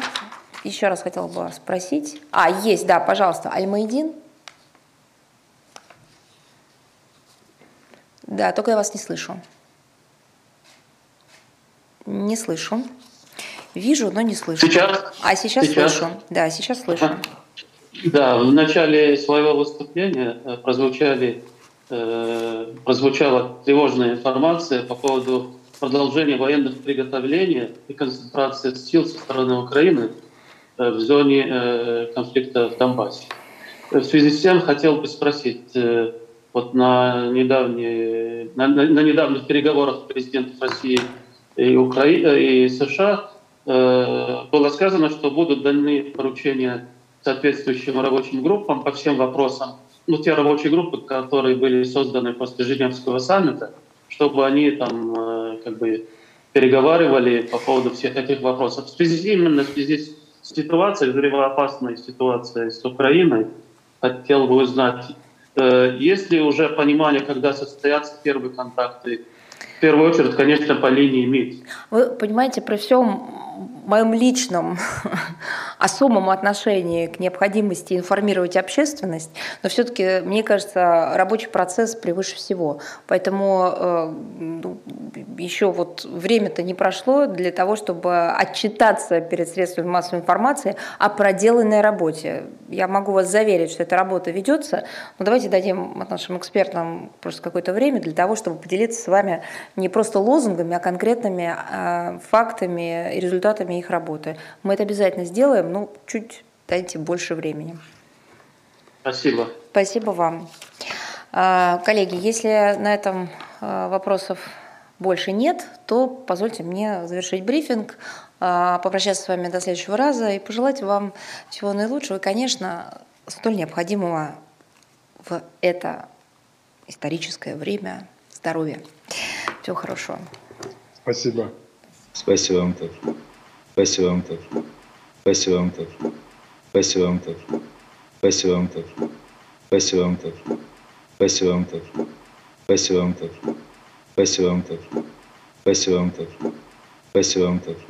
еще раз хотела бы спросить. А, есть, да, пожалуйста, Альмаидин. Да, только я вас не слышу. Не слышу. Вижу, но не слышу. Сейчас? А сейчас, сейчас? слышу. Да, сейчас слышу. Да, в начале своего выступления э, прозвучали, э, прозвучала тревожная информация по поводу продолжения военных приготовлений и концентрации сил со стороны Украины э, в зоне э, конфликта в Донбассе. В связи с тем хотел бы спросить, э, вот на, недавние, на, на, на недавних переговорах президентов России и, Украины, и США э, было сказано, что будут даны поручения соответствующим рабочим группам по всем вопросам, ну, те рабочие группы, которые были созданы после Женевского саммита, чтобы они там э, как бы переговаривали по поводу всех этих вопросов. В связи именно в связи с ситуацией, взрывоопасной ситуацией с Украиной, хотел бы узнать, Э, есть ли уже понимание, когда состоятся первые контакты? В первую очередь, конечно, по линии МИД. Вы понимаете, при всем моем личном особом отношении к необходимости информировать общественность, но все-таки, мне кажется, рабочий процесс превыше всего. Поэтому э, ну, еще вот время-то не прошло для того, чтобы отчитаться перед средствами массовой информации о проделанной работе. Я могу вас заверить, что эта работа ведется, но давайте дадим нашим экспертам просто какое-то время для того, чтобы поделиться с вами не просто лозунгами, а конкретными э, фактами и результатами их работы. Мы это обязательно сделаем, но чуть дайте больше времени. Спасибо. Спасибо вам. А, коллеги, если на этом а, вопросов больше нет, то позвольте мне завершить брифинг, а, попрощаться с вами до следующего раза и пожелать вам всего наилучшего и, конечно, столь необходимого в это историческое время здоровья. Всего хорошего. Спасибо. Спасибо вам тоже. Спасибо вам тоже. Спасибо вам тоже. Спасибо вам тоже. Спасибо вам тоже. Спасибо вам тоже. Спасибо вам тоже. Спасибо вам тоже. Спасибо вам тоже. Спасибо вам тоже. Спасибо вам тоже.